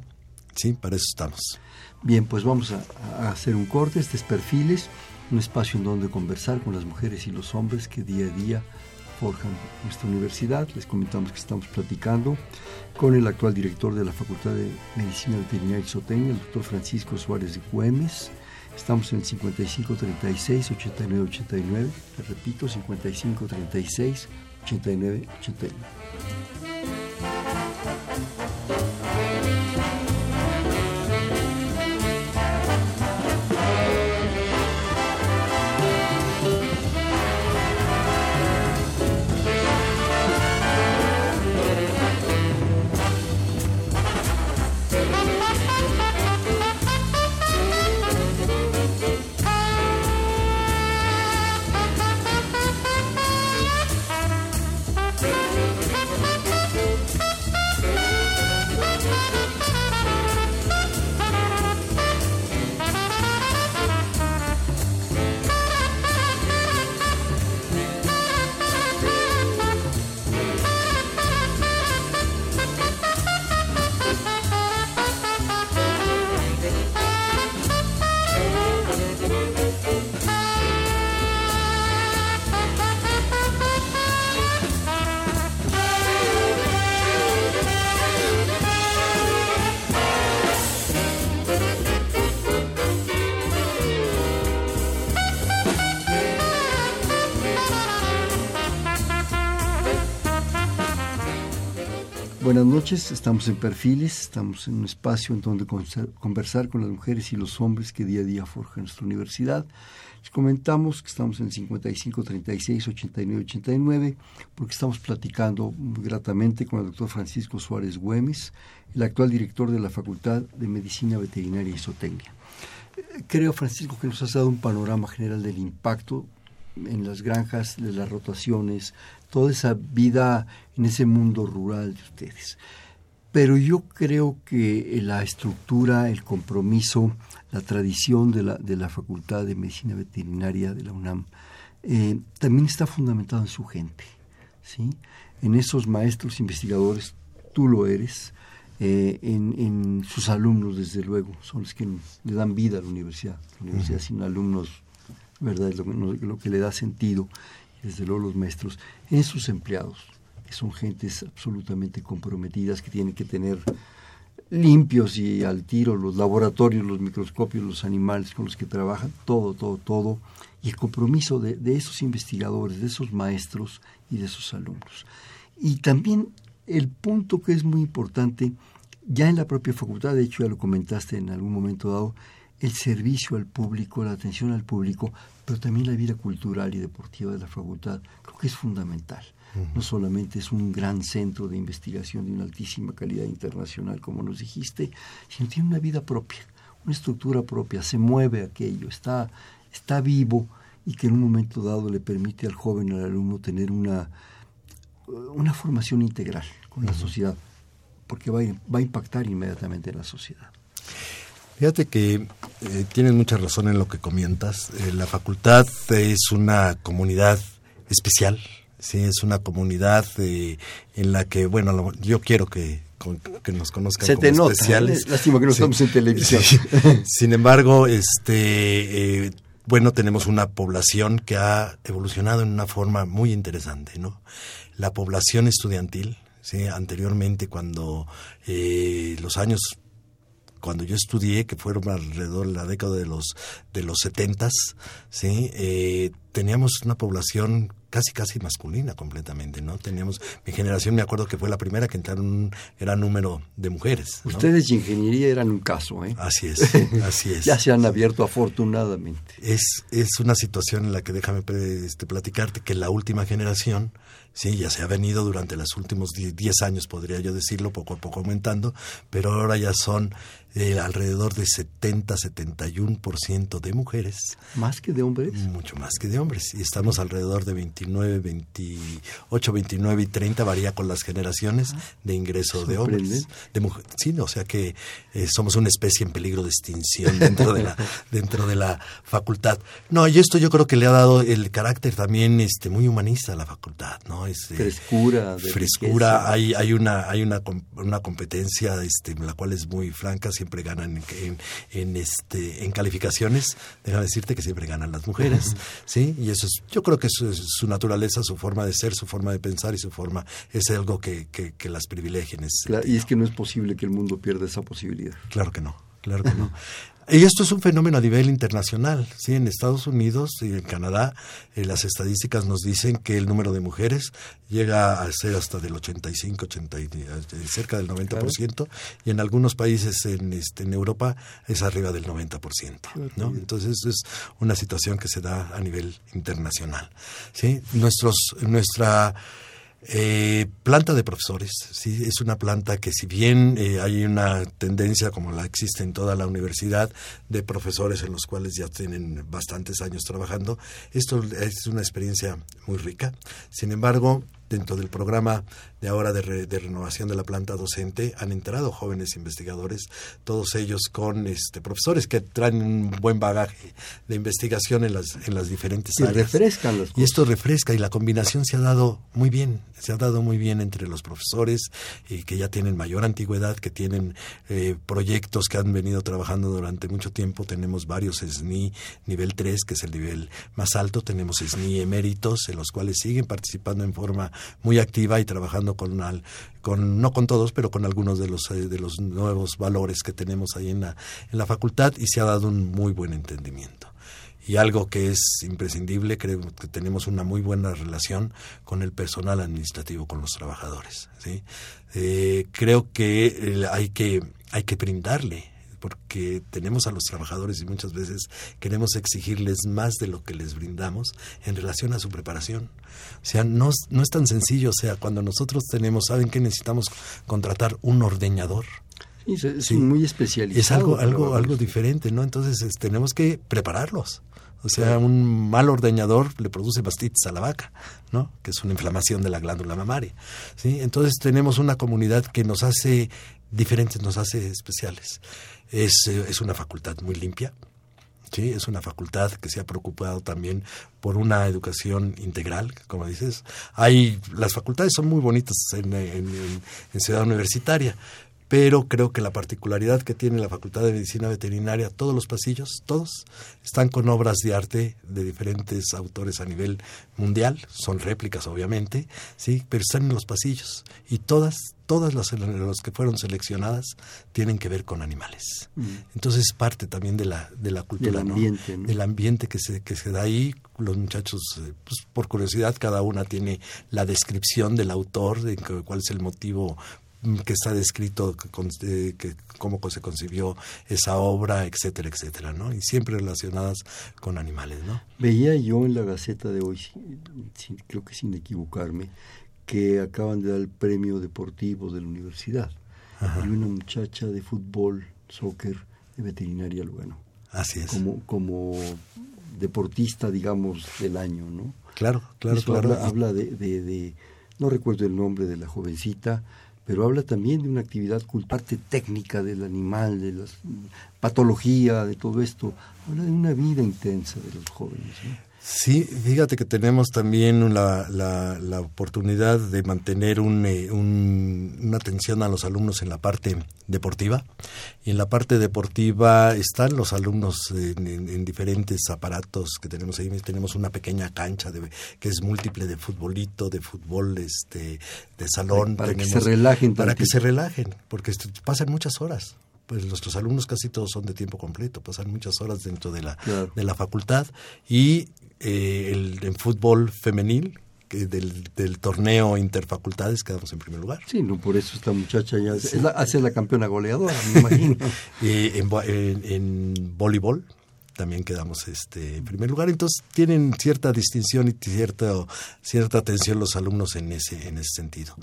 Sí, para eso estamos. Bien, pues vamos a, hacer un corte. Este es Perfiles, un espacio en donde conversar con las mujeres y los hombres que día a día forjan nuestra universidad. Les comentamos que estamos platicando con el actual director de la Facultad de Medicina Veterinaria y Zootecnia, el doctor Francisco Suárez de Cuemes Estamos en el 55 36 89 89. Le repito, 55 noches, estamos en Perfiles, estamos en un espacio en donde conversar con las mujeres y los hombres que día a día forjan nuestra universidad. Les comentamos que estamos en 55 36 89 89 porque estamos platicando gratamente con el doctor Francisco Suárez Güemes, el actual director de la Facultad de Medicina Veterinaria y Zootecnia. Creo, Francisco, que nos has dado un panorama general del impacto en las granjas, de las rotaciones, toda esa vida en ese mundo rural de ustedes. Pero yo creo que la estructura, el compromiso, la tradición de la, de la Facultad de Medicina Veterinaria de la UNAM eh, también está fundamentado en su gente, ¿sí? en esos maestros investigadores, tú lo eres, eh, en, sus alumnos, desde luego, son los que le dan vida a la universidad. La universidad sin alumnos, ¿verdad? Es lo, lo, que le da sentido, desde luego los maestros, en sus empleados, que son gentes absolutamente comprometidas, que tienen que tener limpios y al tiro los laboratorios, los microscopios, los animales con los que trabajan, todo, todo, todo, y el compromiso de, de esos investigadores, de esos maestros y de esos alumnos. Y también el punto que es muy importante, ya en la propia facultad, de hecho ya lo comentaste en algún momento dado, el servicio al público, la atención al público, pero también la vida cultural y deportiva de la facultad, creo que es fundamental. No solamente es un gran centro de investigación de una altísima calidad internacional, como nos dijiste, sino tiene una vida propia, una estructura propia, se mueve aquello, está, está vivo y que en un momento dado le permite al joven, al alumno, tener una, una formación integral con la sociedad, porque va va a impactar inmediatamente en la sociedad. Fíjate que eh, tienes mucha razón en lo que comentas. Eh, la facultad es una comunidad especial, sí, es una comunidad eh, en la que, bueno, yo quiero que, que nos conozcan Se te nota, especiales. Lástima que no estamos en televisión. Sin embargo, este bueno, tenemos una población que ha evolucionado en una forma muy interesante, ¿no? La población estudiantil, ¿sí? anteriormente cuando eh, los años cuando yo estudié, que fueron alrededor de la década de los de los setentas, sí, eh, teníamos una población casi casi masculina completamente, ¿no? Teníamos mi generación me acuerdo que fue la primera que entraron un gran número de mujeres. Ustedes de ingeniería eran un caso, ¿eh? Así es, así es. ya se han abierto afortunadamente. Es es una situación en la que déjame este, platicarte que la última generación Sí, ya se ha venido durante los últimos 10 años, podría yo decirlo, poco a poco aumentando, pero ahora ya son eh, alrededor de 70-71% de mujeres. ¿Más que de hombres? Mucho más que de hombres. Y estamos alrededor de 29, 28, 29 y 30, varía con las generaciones ah, de ingreso de hombres. De mujeres. Sí, o sea que eh, somos una especie en peligro de extinción dentro de, la, dentro de la facultad. No, y esto yo creo que le ha dado el carácter también este, muy humanista a la facultad, ¿no? Este, frescura. frescura. Hay, hay, una, hay una, una competencia este, la cual es muy franca siempre ganan en, en, este, en calificaciones. Déjame decirte que siempre ganan las mujeres, ¿sí? Y eso es, yo creo que eso es su naturaleza, su forma de ser, su forma de pensar y su forma es algo que, que, las privilegien. y es que no es posible que el mundo pierda esa posibilidad. Claro que no, claro que no. Y esto es un fenómeno a nivel internacional. ¿sí? En Estados Unidos y en Canadá eh, las estadísticas nos dicen que el número de mujeres llega a ser hasta del 85, 80, eh, cerca del 90%, y en algunos países en, este, en Europa es arriba del 90%. ¿no? Entonces es una situación que se da a nivel internacional. ¿sí? Nuestros, nuestra eh, planta de profesores, sí, es una planta que si bien eh, hay una tendencia como la existe en toda la universidad de profesores en los cuales ya tienen bastantes años trabajando, esto es una experiencia muy rica. Sin embargo, dentro del programa de ahora de, renovación de la planta docente han entrado jóvenes investigadores, todos ellos con este, profesores que traen un buen bagaje de investigación en las, en las diferentes y áreas. Refrescan Y esto refresca y la combinación se ha dado muy bien, se ha dado muy bien entre los profesores y que ya tienen mayor antigüedad, que tienen eh, proyectos que han venido trabajando durante mucho tiempo. Tenemos varios SNI nivel 3, que es el nivel más alto, tenemos SNI eméritos, en los cuales siguen participando en forma muy activa y trabajando con, con no con todos, pero con algunos de los, eh, de los nuevos valores que tenemos ahí en la, en la facultad y se ha dado un muy buen entendimiento. Y algo que es imprescindible, creo que tenemos una muy buena relación con el personal administrativo, con los trabajadores. ¿sí? Eh, creo que hay que hay que brindarle porque tenemos a los trabajadores y muchas veces queremos exigirles más de lo que les brindamos en relación a su preparación. O sea, no, no es tan sencillo. O sea, cuando nosotros tenemos, ¿saben que necesitamos contratar un ordeñador? Sí, es muy especializado. Es algo, algo, algo diferente, ¿no? Entonces tenemos que prepararlos. O sea, un mal ordeñador le produce mastitis a la vaca, ¿no? Que es una inflamación de la glándula mamaria. ¿sí? Entonces tenemos una comunidad que nos hace diferentes, nos hace especiales. Es, es una facultad muy limpia, ¿sí? Es una facultad que se ha preocupado también por una educación integral, como dices. Hay, las facultades son muy bonitas en, en, en Ciudad Universitaria, pero creo que la particularidad que tiene la Facultad de Medicina Veterinaria, todos los pasillos, todos, están con obras de arte de diferentes autores a nivel mundial, son réplicas obviamente, sí, pero están en los pasillos y todas todas las, que fueron seleccionadas tienen que ver con animales. Mm. Entonces es parte también de la, de la cultura, del ambiente, ¿no? del ambiente que se, que se da ahí. Los muchachos, eh, pues, por curiosidad, cada una tiene la descripción del autor, de cuál es el motivo que está descrito que, que, cómo se concibió esa obra, etcétera, etcétera, ¿no? Y siempre relacionadas con animales, ¿no? Veía yo en la Gaceta de hoy, creo que sin equivocarme, que acaban de dar el premio deportivo de la universidad. Y una muchacha de fútbol, soccer, de veterinaria Lugano. Así es. Como, como deportista, digamos, del año, ¿no? Claro, claro, claro. Habla, habla de, de, de, no recuerdo el nombre de la jovencita, pero habla también de una actividad parte técnica del animal, de la patología, de todo esto. Habla de una vida intensa de los jóvenes. Sí, fíjate que tenemos también la, la, oportunidad de mantener eh, un, una atención a los alumnos en la parte deportiva. Y en la parte deportiva están los alumnos en, diferentes aparatos que tenemos ahí. Tenemos una pequeña cancha de, que es múltiple de futbolito, de fútbol, este, de salón. Para que se relajen. Para que se relajen, porque pasan muchas horas pues nuestros alumnos casi todos son de tiempo completo, pasan muchas horas dentro de la, de la facultad y eh, el, en fútbol femenil, que del, del, torneo interfacultades quedamos en primer lugar. Sí, no, por eso esta muchacha ya es la, hace la campeona goleadora, me imagino. eh, en, en, en, voleibol también quedamos este en primer lugar. Entonces tienen cierta distinción y cierta, cierta atención los alumnos en ese, en ese sentido.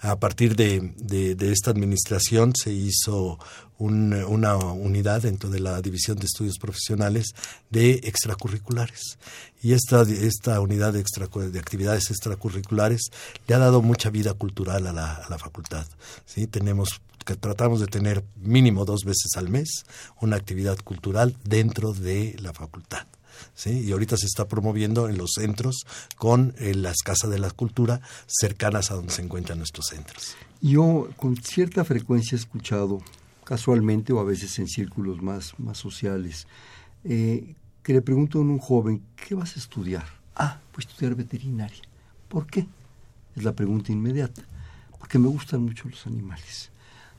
A partir de, de, esta administración se hizo una unidad dentro de la División de Estudios Profesionales de extracurriculares. Y esta, esta unidad de, extra, de actividades extracurriculares le ha dado mucha vida cultural a la, a la facultad. ¿sí? Tenemos que tratamos de tener mínimo dos veces al mes una actividad cultural dentro de la facultad. ¿Sí? Y ahorita se está promoviendo en los centros con eh, las casas de la cultura cercanas a donde se encuentran nuestros centros. Yo con cierta frecuencia he escuchado, casualmente o a veces en círculos más, más sociales, eh, que le pregunto a un joven, ¿qué vas a estudiar? Ah, pues estudiar veterinaria. ¿Por qué? Es la pregunta inmediata. Porque me gustan mucho los animales.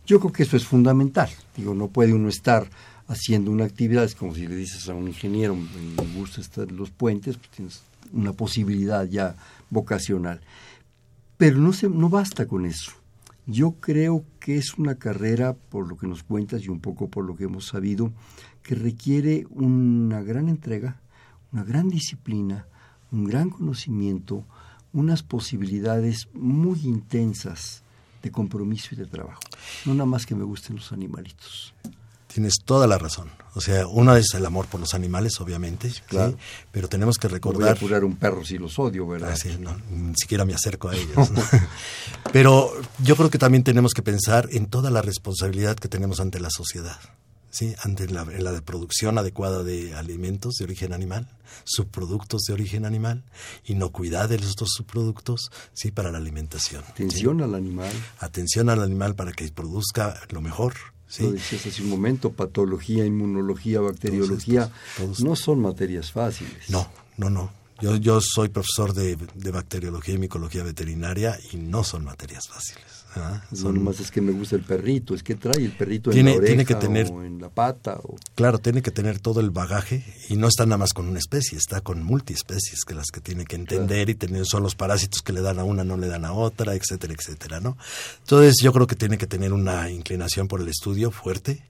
Yo creo que eso es fundamental. Digo, no puede uno estar haciendo una actividad, es como si le dices a un ingeniero, me gusta estar en los puentes, pues tienes una posibilidad ya vocacional. Pero no, se, no basta con eso. Yo creo que es una carrera, por lo que nos cuentas y un poco por lo que hemos sabido, que requiere una gran entrega, una gran disciplina, un gran conocimiento, unas posibilidades muy intensas de compromiso y de trabajo. No nada más que me gusten los animalitos. Tienes toda la razón. O sea, una es el amor por los animales, obviamente, claro. pero tenemos que recordar... voy a curar un perro si los odio, ¿verdad? Así, no, ni siquiera me acerco a ellos. pero yo creo que también tenemos que pensar en toda la responsabilidad que tenemos ante la sociedad. ¿sí? ante la, la, producción adecuada de alimentos de origen animal, subproductos de origen animal, inocuidad de estos subproductos ¿sí? para la alimentación. Atención al animal. Atención al animal para que produzca lo mejor. ¿Sí? Lo decías hace un momento, patología, inmunología, bacteriología, no son materias fáciles. No, no, no Yo, yo soy profesor de, de bacteriología y micología veterinaria y no son materias fáciles. ¿Ah? No Son- nomás es que me gusta el perrito, es que trae el perrito Tiene- en la oreja tiene que tener- o en la pata. O... Claro, tiene que tener todo el bagaje y no está nada más con una especie, está con multiespecies que las que tiene que entender y tener son los parásitos que le dan a una no le dan a otra, etcétera, etcétera, ¿no? Entonces yo creo que tiene que tener una inclinación por el estudio fuerte,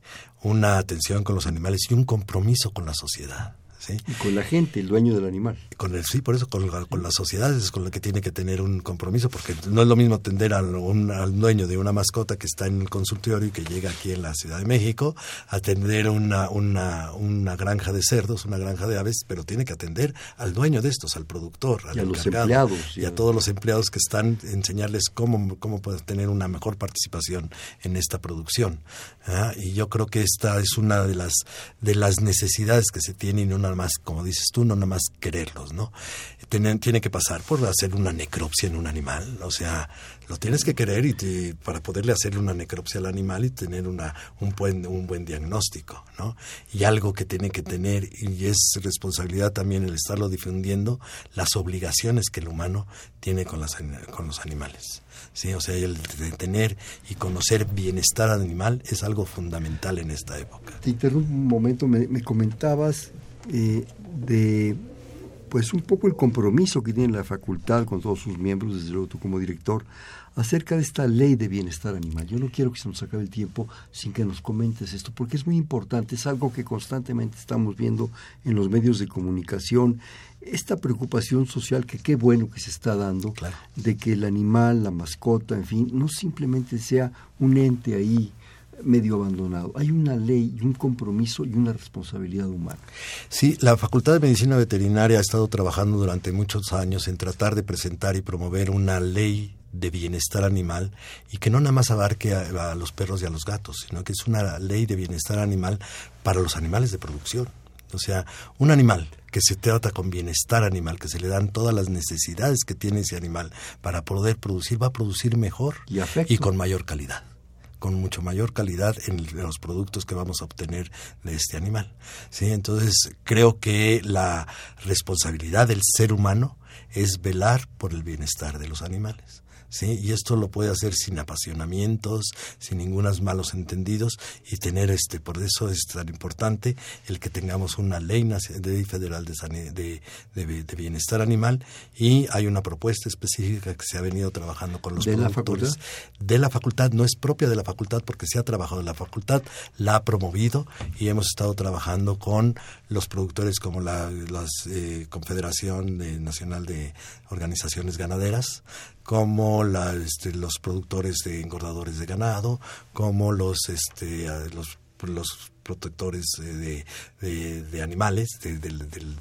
una atención con los animales y un compromiso con la sociedad, ¿sí? Y con la gente, el dueño del animal. Con el, sí, por eso con, con las sociedades es con lo que tiene que tener un compromiso, porque no es lo mismo atender al, un- al dueño de una mascota que está en el consultorio y que llega aquí en la Ciudad de México, atender una, una, una granja de cerdos, una granja de aves, pero tiene que atender al dueño de estos, al productor, al Y a los empleados, y a todos los empleados que están, enseñarles cómo, cómo poder tener una mejor participación en esta producción. ¿ah? Y yo creo que esta es una de las, de las necesidades que se tiene y no nada más, como dices tú, no nada más quererlos, ¿no? Tienen- tiene que pasar por hacer una necropsia en un animal, o sea, lo tienes que querer y te- para poderle hacer una necropsia al animal y tener una, un, buen, un buen diagnóstico, ¿no? Y algo que tiene que tener, y es responsabilidad también el estarlo difundiendo, las obligaciones que el humano tiene con, las, con los animales. Sí, o sea, el de tener y conocer bienestar animal es algo fundamental en esta época. Te interrumpo un momento, me, me comentabas eh, de pues un poco el compromiso que tiene la facultad con todos sus miembros, desde luego tú como director, acerca de esta ley de bienestar animal. Yo no quiero que se nos acabe el tiempo sin que nos comentes esto, porque es muy importante, es algo que constantemente estamos viendo en los medios de comunicación, esta preocupación social que qué bueno que se está dando Claro. de que el animal, la mascota, en fin, no simplemente sea un ente ahí medio abandonado. Hay una ley y un compromiso y una responsabilidad humana. Sí, la Facultad de Medicina Veterinaria ha estado trabajando durante muchos años en tratar de presentar y promover una ley de bienestar animal y que no nada más abarque a, a los perros y a los gatos, sino que es una ley de bienestar animal para los animales de producción. O sea, un animal que se trata con bienestar animal, que se le dan todas las necesidades que tiene ese animal para poder producir, va a producir mejor Y con mayor calidad con mucho mayor calidad en los productos que vamos a obtener de este animal. ¿sí? Entonces, creo que la responsabilidad del ser humano es velar por el bienestar de los animales. ¿Sí? Y esto lo puede hacer sin apasionamientos, sin ningunos malos entendidos y tener este, por eso es tan importante el que tengamos una ley, federal de, de, de- de bienestar animal y hay una propuesta específica que se ha venido trabajando con los ¿De la productores facultad? de la facultad, no es propia de la facultad porque se ha trabajado en la facultad, la ha promovido y hemos estado trabajando con los productores como la las, eh, Confederación de- Nacional de Organizaciones Ganaderas, como la, este, los productores de engordadores de ganado, como los, este, los, los protectores eh, de, de- animales, de,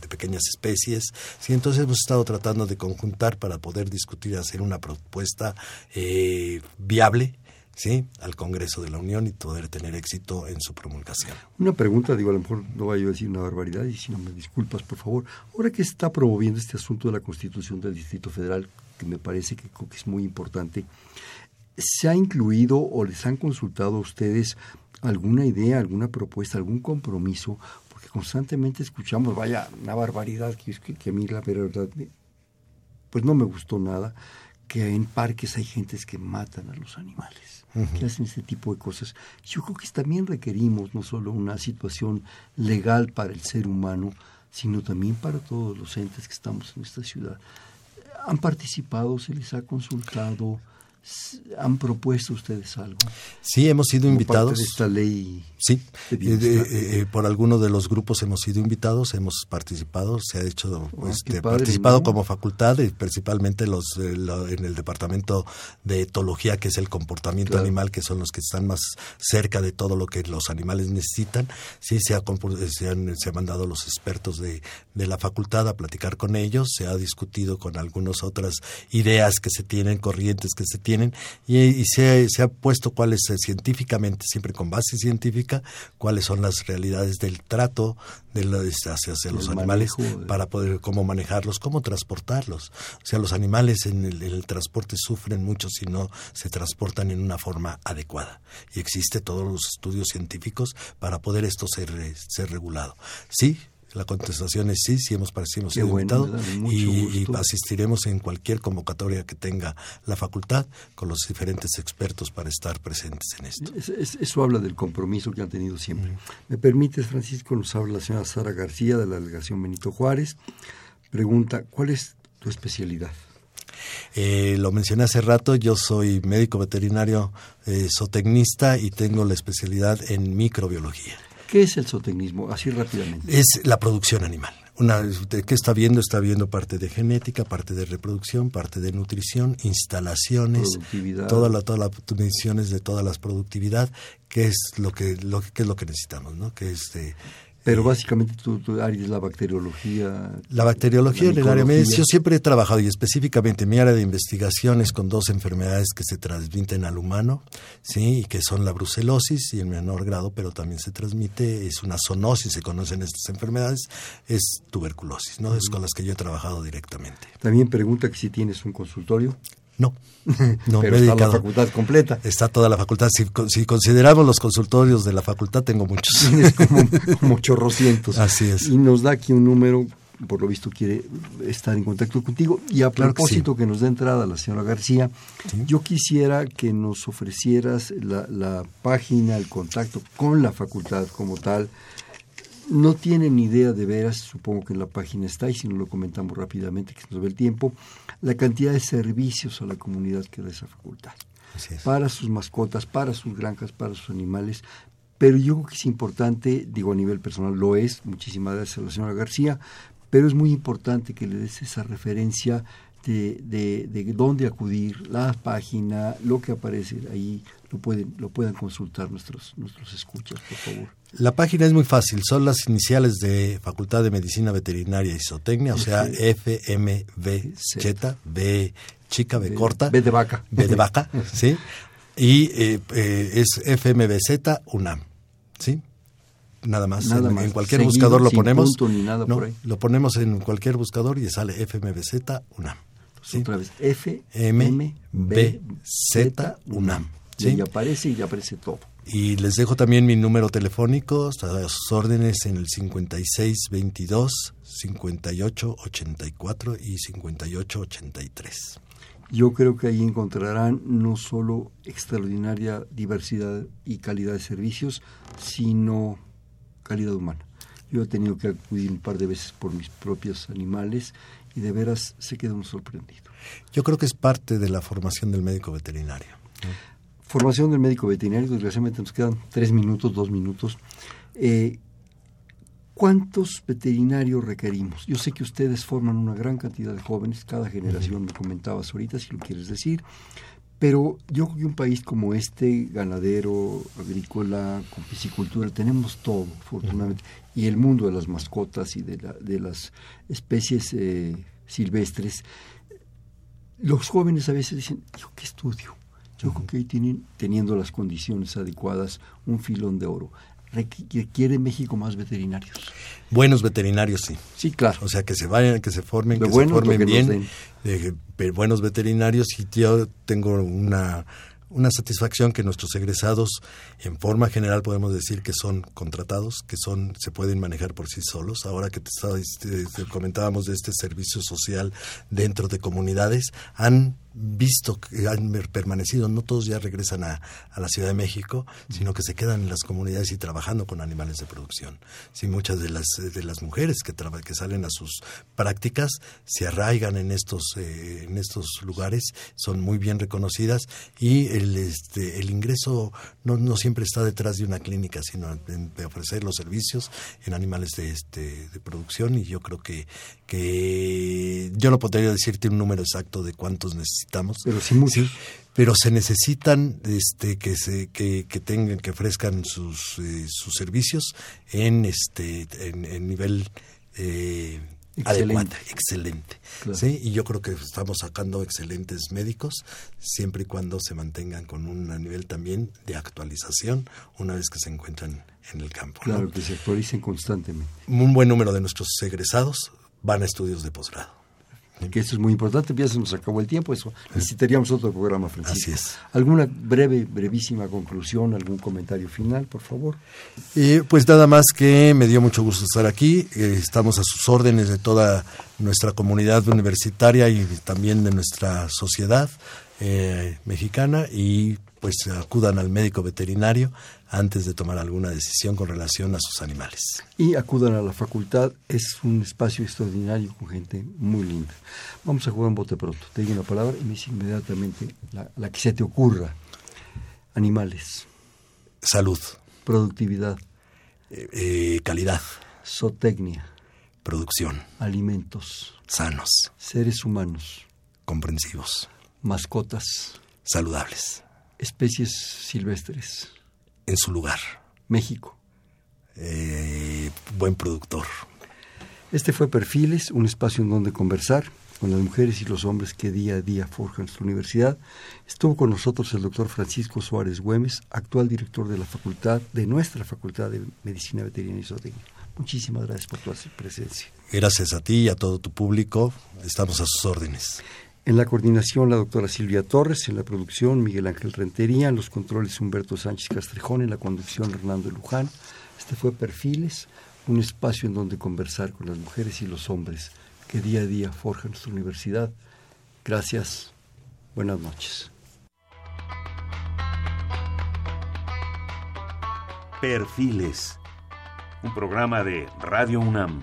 pequeñas especies. Sí, entonces hemos estado tratando de conjuntar para poder discutir hacer una propuesta eh, viable ¿sí? al Congreso de la Unión y poder tener éxito en su promulgación. Una pregunta, digo, a lo mejor no vaya a decir una barbaridad y si no me disculpas, por favor. Ahora que está promoviendo este asunto de la Constitución del Distrito Federal, que me parece que, que es muy importante, ¿se ha incluido o les han consultado a ustedes alguna idea, alguna propuesta, algún compromiso? Porque constantemente escuchamos, vaya, una barbaridad que, que, que a mí la verdad, pues no me gustó nada, que en parques hay gentes que matan a los animales, que hacen este tipo de cosas. Yo creo que también requerimos no solo una situación legal para el ser humano, sino también para todos los entes que estamos en esta ciudad. ¿Han participado? ¿Se les ha consultado? ¿Han propuesto ustedes algo? Sí, hemos sido Como invitados. parte de esta ley Sí, de eh, bienestar. eh, eh, por alguno de los grupos hemos sido invitados, hemos participado, se ha hecho Oh, este, padre, participado ¿no? como facultad, y principalmente los eh, lo- en el departamento de etología, que es el comportamiento Claro. animal, que son los que están más cerca de todo lo que los animales necesitan. Sí, se ha, eh, se han, se han mandado los expertos de, de la facultad a platicar con ellos, se ha discutido con algunas otras ideas que se tienen, corrientes que se tienen, y, y se, ha- se ha puesto cuáles eh, científicamente, siempre con base científica, cuáles son las realidades del trato de los, hacia, hacia los animales manejo para poder cómo manejarlos, cómo transportarlos. O sea, los animales en el, en el transporte sufren mucho si no se transportan en una forma adecuada. Y existe todos los estudios científicos para poder esto ser, eh, ser regulado. Sí, La contestación es sí, sí hemos sido bueno, invitados y, asistiremos en cualquier convocatoria que tenga la facultad con los diferentes expertos para estar presentes en esto. Es- es- eso habla del compromiso que han tenido siempre. ¿Me permites, Francisco? Nos habla la señora Sara García de la delegación Benito Juárez. Pregunta, ¿cuál es tu especialidad? Eh, lo mencioné hace rato, yo soy médico veterinario eh, zootecnista y tengo la especialidad en microbiología. ¿Qué es el zootecnismo? Así rápidamente. Es la producción animal. Una, ¿Qué está viendo? Está viendo parte de genética, parte de reproducción, parte de nutrición, instalaciones, Productividad. toda la, todas las mediciones de todas las productividad, que es lo que, lo, que es lo que necesitamos, ¿no? Que es de, Pero básicamente tu, tu área es la bacteriología. La bacteriología en el área médica, yo siempre he trabajado y específicamente mi área de investigación es con dos enfermedades que se transmiten al humano, sí, y que son la brucelosis y en menor grado, pero también se transmite, es una zoonosis, se conocen estas enfermedades, es tuberculosis, ¿no? Es con las que yo he trabajado directamente. También pregunta que si tienes un consultorio. No, no, pero me he está la dedicado- facultad completa. Está toda la facultad. Si, con- si consideramos los consultorios de la facultad, tengo muchos. Tienes como, como chorrocientos. Así es. Y nos da aquí un número, por lo visto quiere estar en contacto contigo. Y a Claro que propósito sí. que, nos da entrada la señora García, yo quisiera que nos ofrecieras la, la página, el contacto con la facultad como tal. No tienen idea de veras, supongo que en la página está, y si no lo comentamos rápidamente, que se nos ve el tiempo, la cantidad de servicios a la comunidad que da esa facultad es. para sus mascotas, para sus granjas, para sus animales. Pero yo creo que es importante, digo a nivel personal, lo es, muchísimas gracias a la señora García, pero es muy importante que le des esa referencia de, de, de dónde acudir, la página, lo que aparece ahí, lo pueden, lo puedan consultar nuestros, nuestros escuchas, por favor. La página es muy fácil, son las iniciales de Facultad de Medicina Veterinaria y Zootecnia, o sea, FMV, B chica, B corta, B de vaca. B de vaca, ¿sí? Y eh, eh, es FMBZ UNAM, ¿sí? Nada más. Nada en, más. en cualquier Seguido, buscador lo ponemos. punto ni nada no, por ahí. Lo ponemos en cualquier buscador y sale FMBZ UNAM. ¿sí? Otra vez, F, M, M, B, B, Z, Z, UNAM. ¿sí? Y aparece y ya aparece todo. Y les dejo también mi número telefónico, a sus órdenes en el 5622 5884 y 5883. Yo creo que ahí encontrarán no solo extraordinaria diversidad y calidad de servicios, sino calidad humana. Yo he tenido que acudir un par de veces por mis propios animales y de veras se queda uno sorprendido. Yo creo que es parte de la formación del médico veterinario. Formación del médico veterinario, desgraciadamente nos quedan tres minutos, dos minutos. Eh, ¿Cuántos veterinarios requerimos? Yo sé que ustedes forman una gran cantidad de jóvenes, cada generación, me comentabas ahorita, si lo quieres decir, pero yo creo que un país como este, ganadero, agrícola, con piscicultura, tenemos todo, afortunadamente, y el mundo de las mascotas y de, la- de las especies eh, silvestres, los jóvenes a veces dicen, yo qué estudio. Yo creo que ahí tienen, teniendo las condiciones adecuadas, un filón de oro. Requ- Requiere México más veterinarios. Buenos veterinarios, sí. Sí, claro. O sea, que se vayan, que se formen, De que se formen que bien, de buenos veterinarios. Y yo tengo una, una satisfacción que nuestros egresados, en forma general, podemos decir que son contratados, que son se pueden manejar por sí solos. Ahora que te, estaba, te comentábamos de este servicio social dentro de comunidades, han visto que han permanecido, no todos ya regresan a, la Ciudad de México, sino que se quedan en las comunidades y trabajando con animales de producción. Sí, muchas de las, de las mujeres que, que salen a sus prácticas se arraigan en estos, eh, en estos lugares, son muy bien reconocidas y el, este, el ingreso no, no siempre está detrás de una clínica, sino de ofrecer los servicios en animales de, este, de producción y yo creo que, que yo no podría decirte un número exacto de cuántos necesitamos pero sí muchos. Sí, pero se necesitan este que se que, que tengan que ofrezcan sus eh, sus servicios en este en, en nivel eh, excelente. adecuado, excelente. Claro. ¿sí? Y yo creo que estamos sacando excelentes médicos siempre y cuando se mantengan con un nivel también de actualización una vez que se encuentran en el campo. Claro, ¿no? que se actualicen constantemente. Un buen número de nuestros egresados van a estudios de posgrado. que eso es muy importante, ya se nos acabó el tiempo, eso necesitaríamos otro programa, Francisco. Así es. ¿Alguna breve, brevísima conclusión, algún comentario final, por favor? Y pues nada más que me dio mucho gusto estar aquí, eh, estamos a sus órdenes de toda nuestra comunidad universitaria y también de nuestra sociedad eh, mexicana y pues acudan al médico veterinario antes de tomar alguna decisión con relación a sus animales. Y acudan a la facultad, es un espacio extraordinario con gente muy linda. Vamos a jugar un bote pronto. Te digo una palabra y me dice inmediatamente la, la que se te ocurra. Animales, Salud, productividad, eh, eh, calidad, zootecnia, producción, alimentos, sanos, seres humanos, comprensivos, mascotas, saludables, especies silvestres, en su lugar, México. eh, buen productor. Este fue Perfiles, un espacio en donde conversar con las mujeres y los hombres que día a día forjan nuestra universidad. Estuvo con nosotros el doctor Francisco Suárez Güemes, actual director de la facultad, de nuestra facultad de Medicina Veterinaria y Zootecnia. Muchísimas gracias por tu presencia. Gracias a ti y a todo tu público, estamos a sus órdenes. En la coordinación, la doctora Silvia Torres, en la producción, Miguel Ángel Rentería, en los controles, Humberto Sánchez Castrejón, en la conducción, Hernando Luján. Este fue Perfiles, un espacio en donde conversar con las mujeres y los hombres que día a día forjan nuestra universidad. Gracias. Buenas noches. Perfiles. Un programa de Radio UNAM.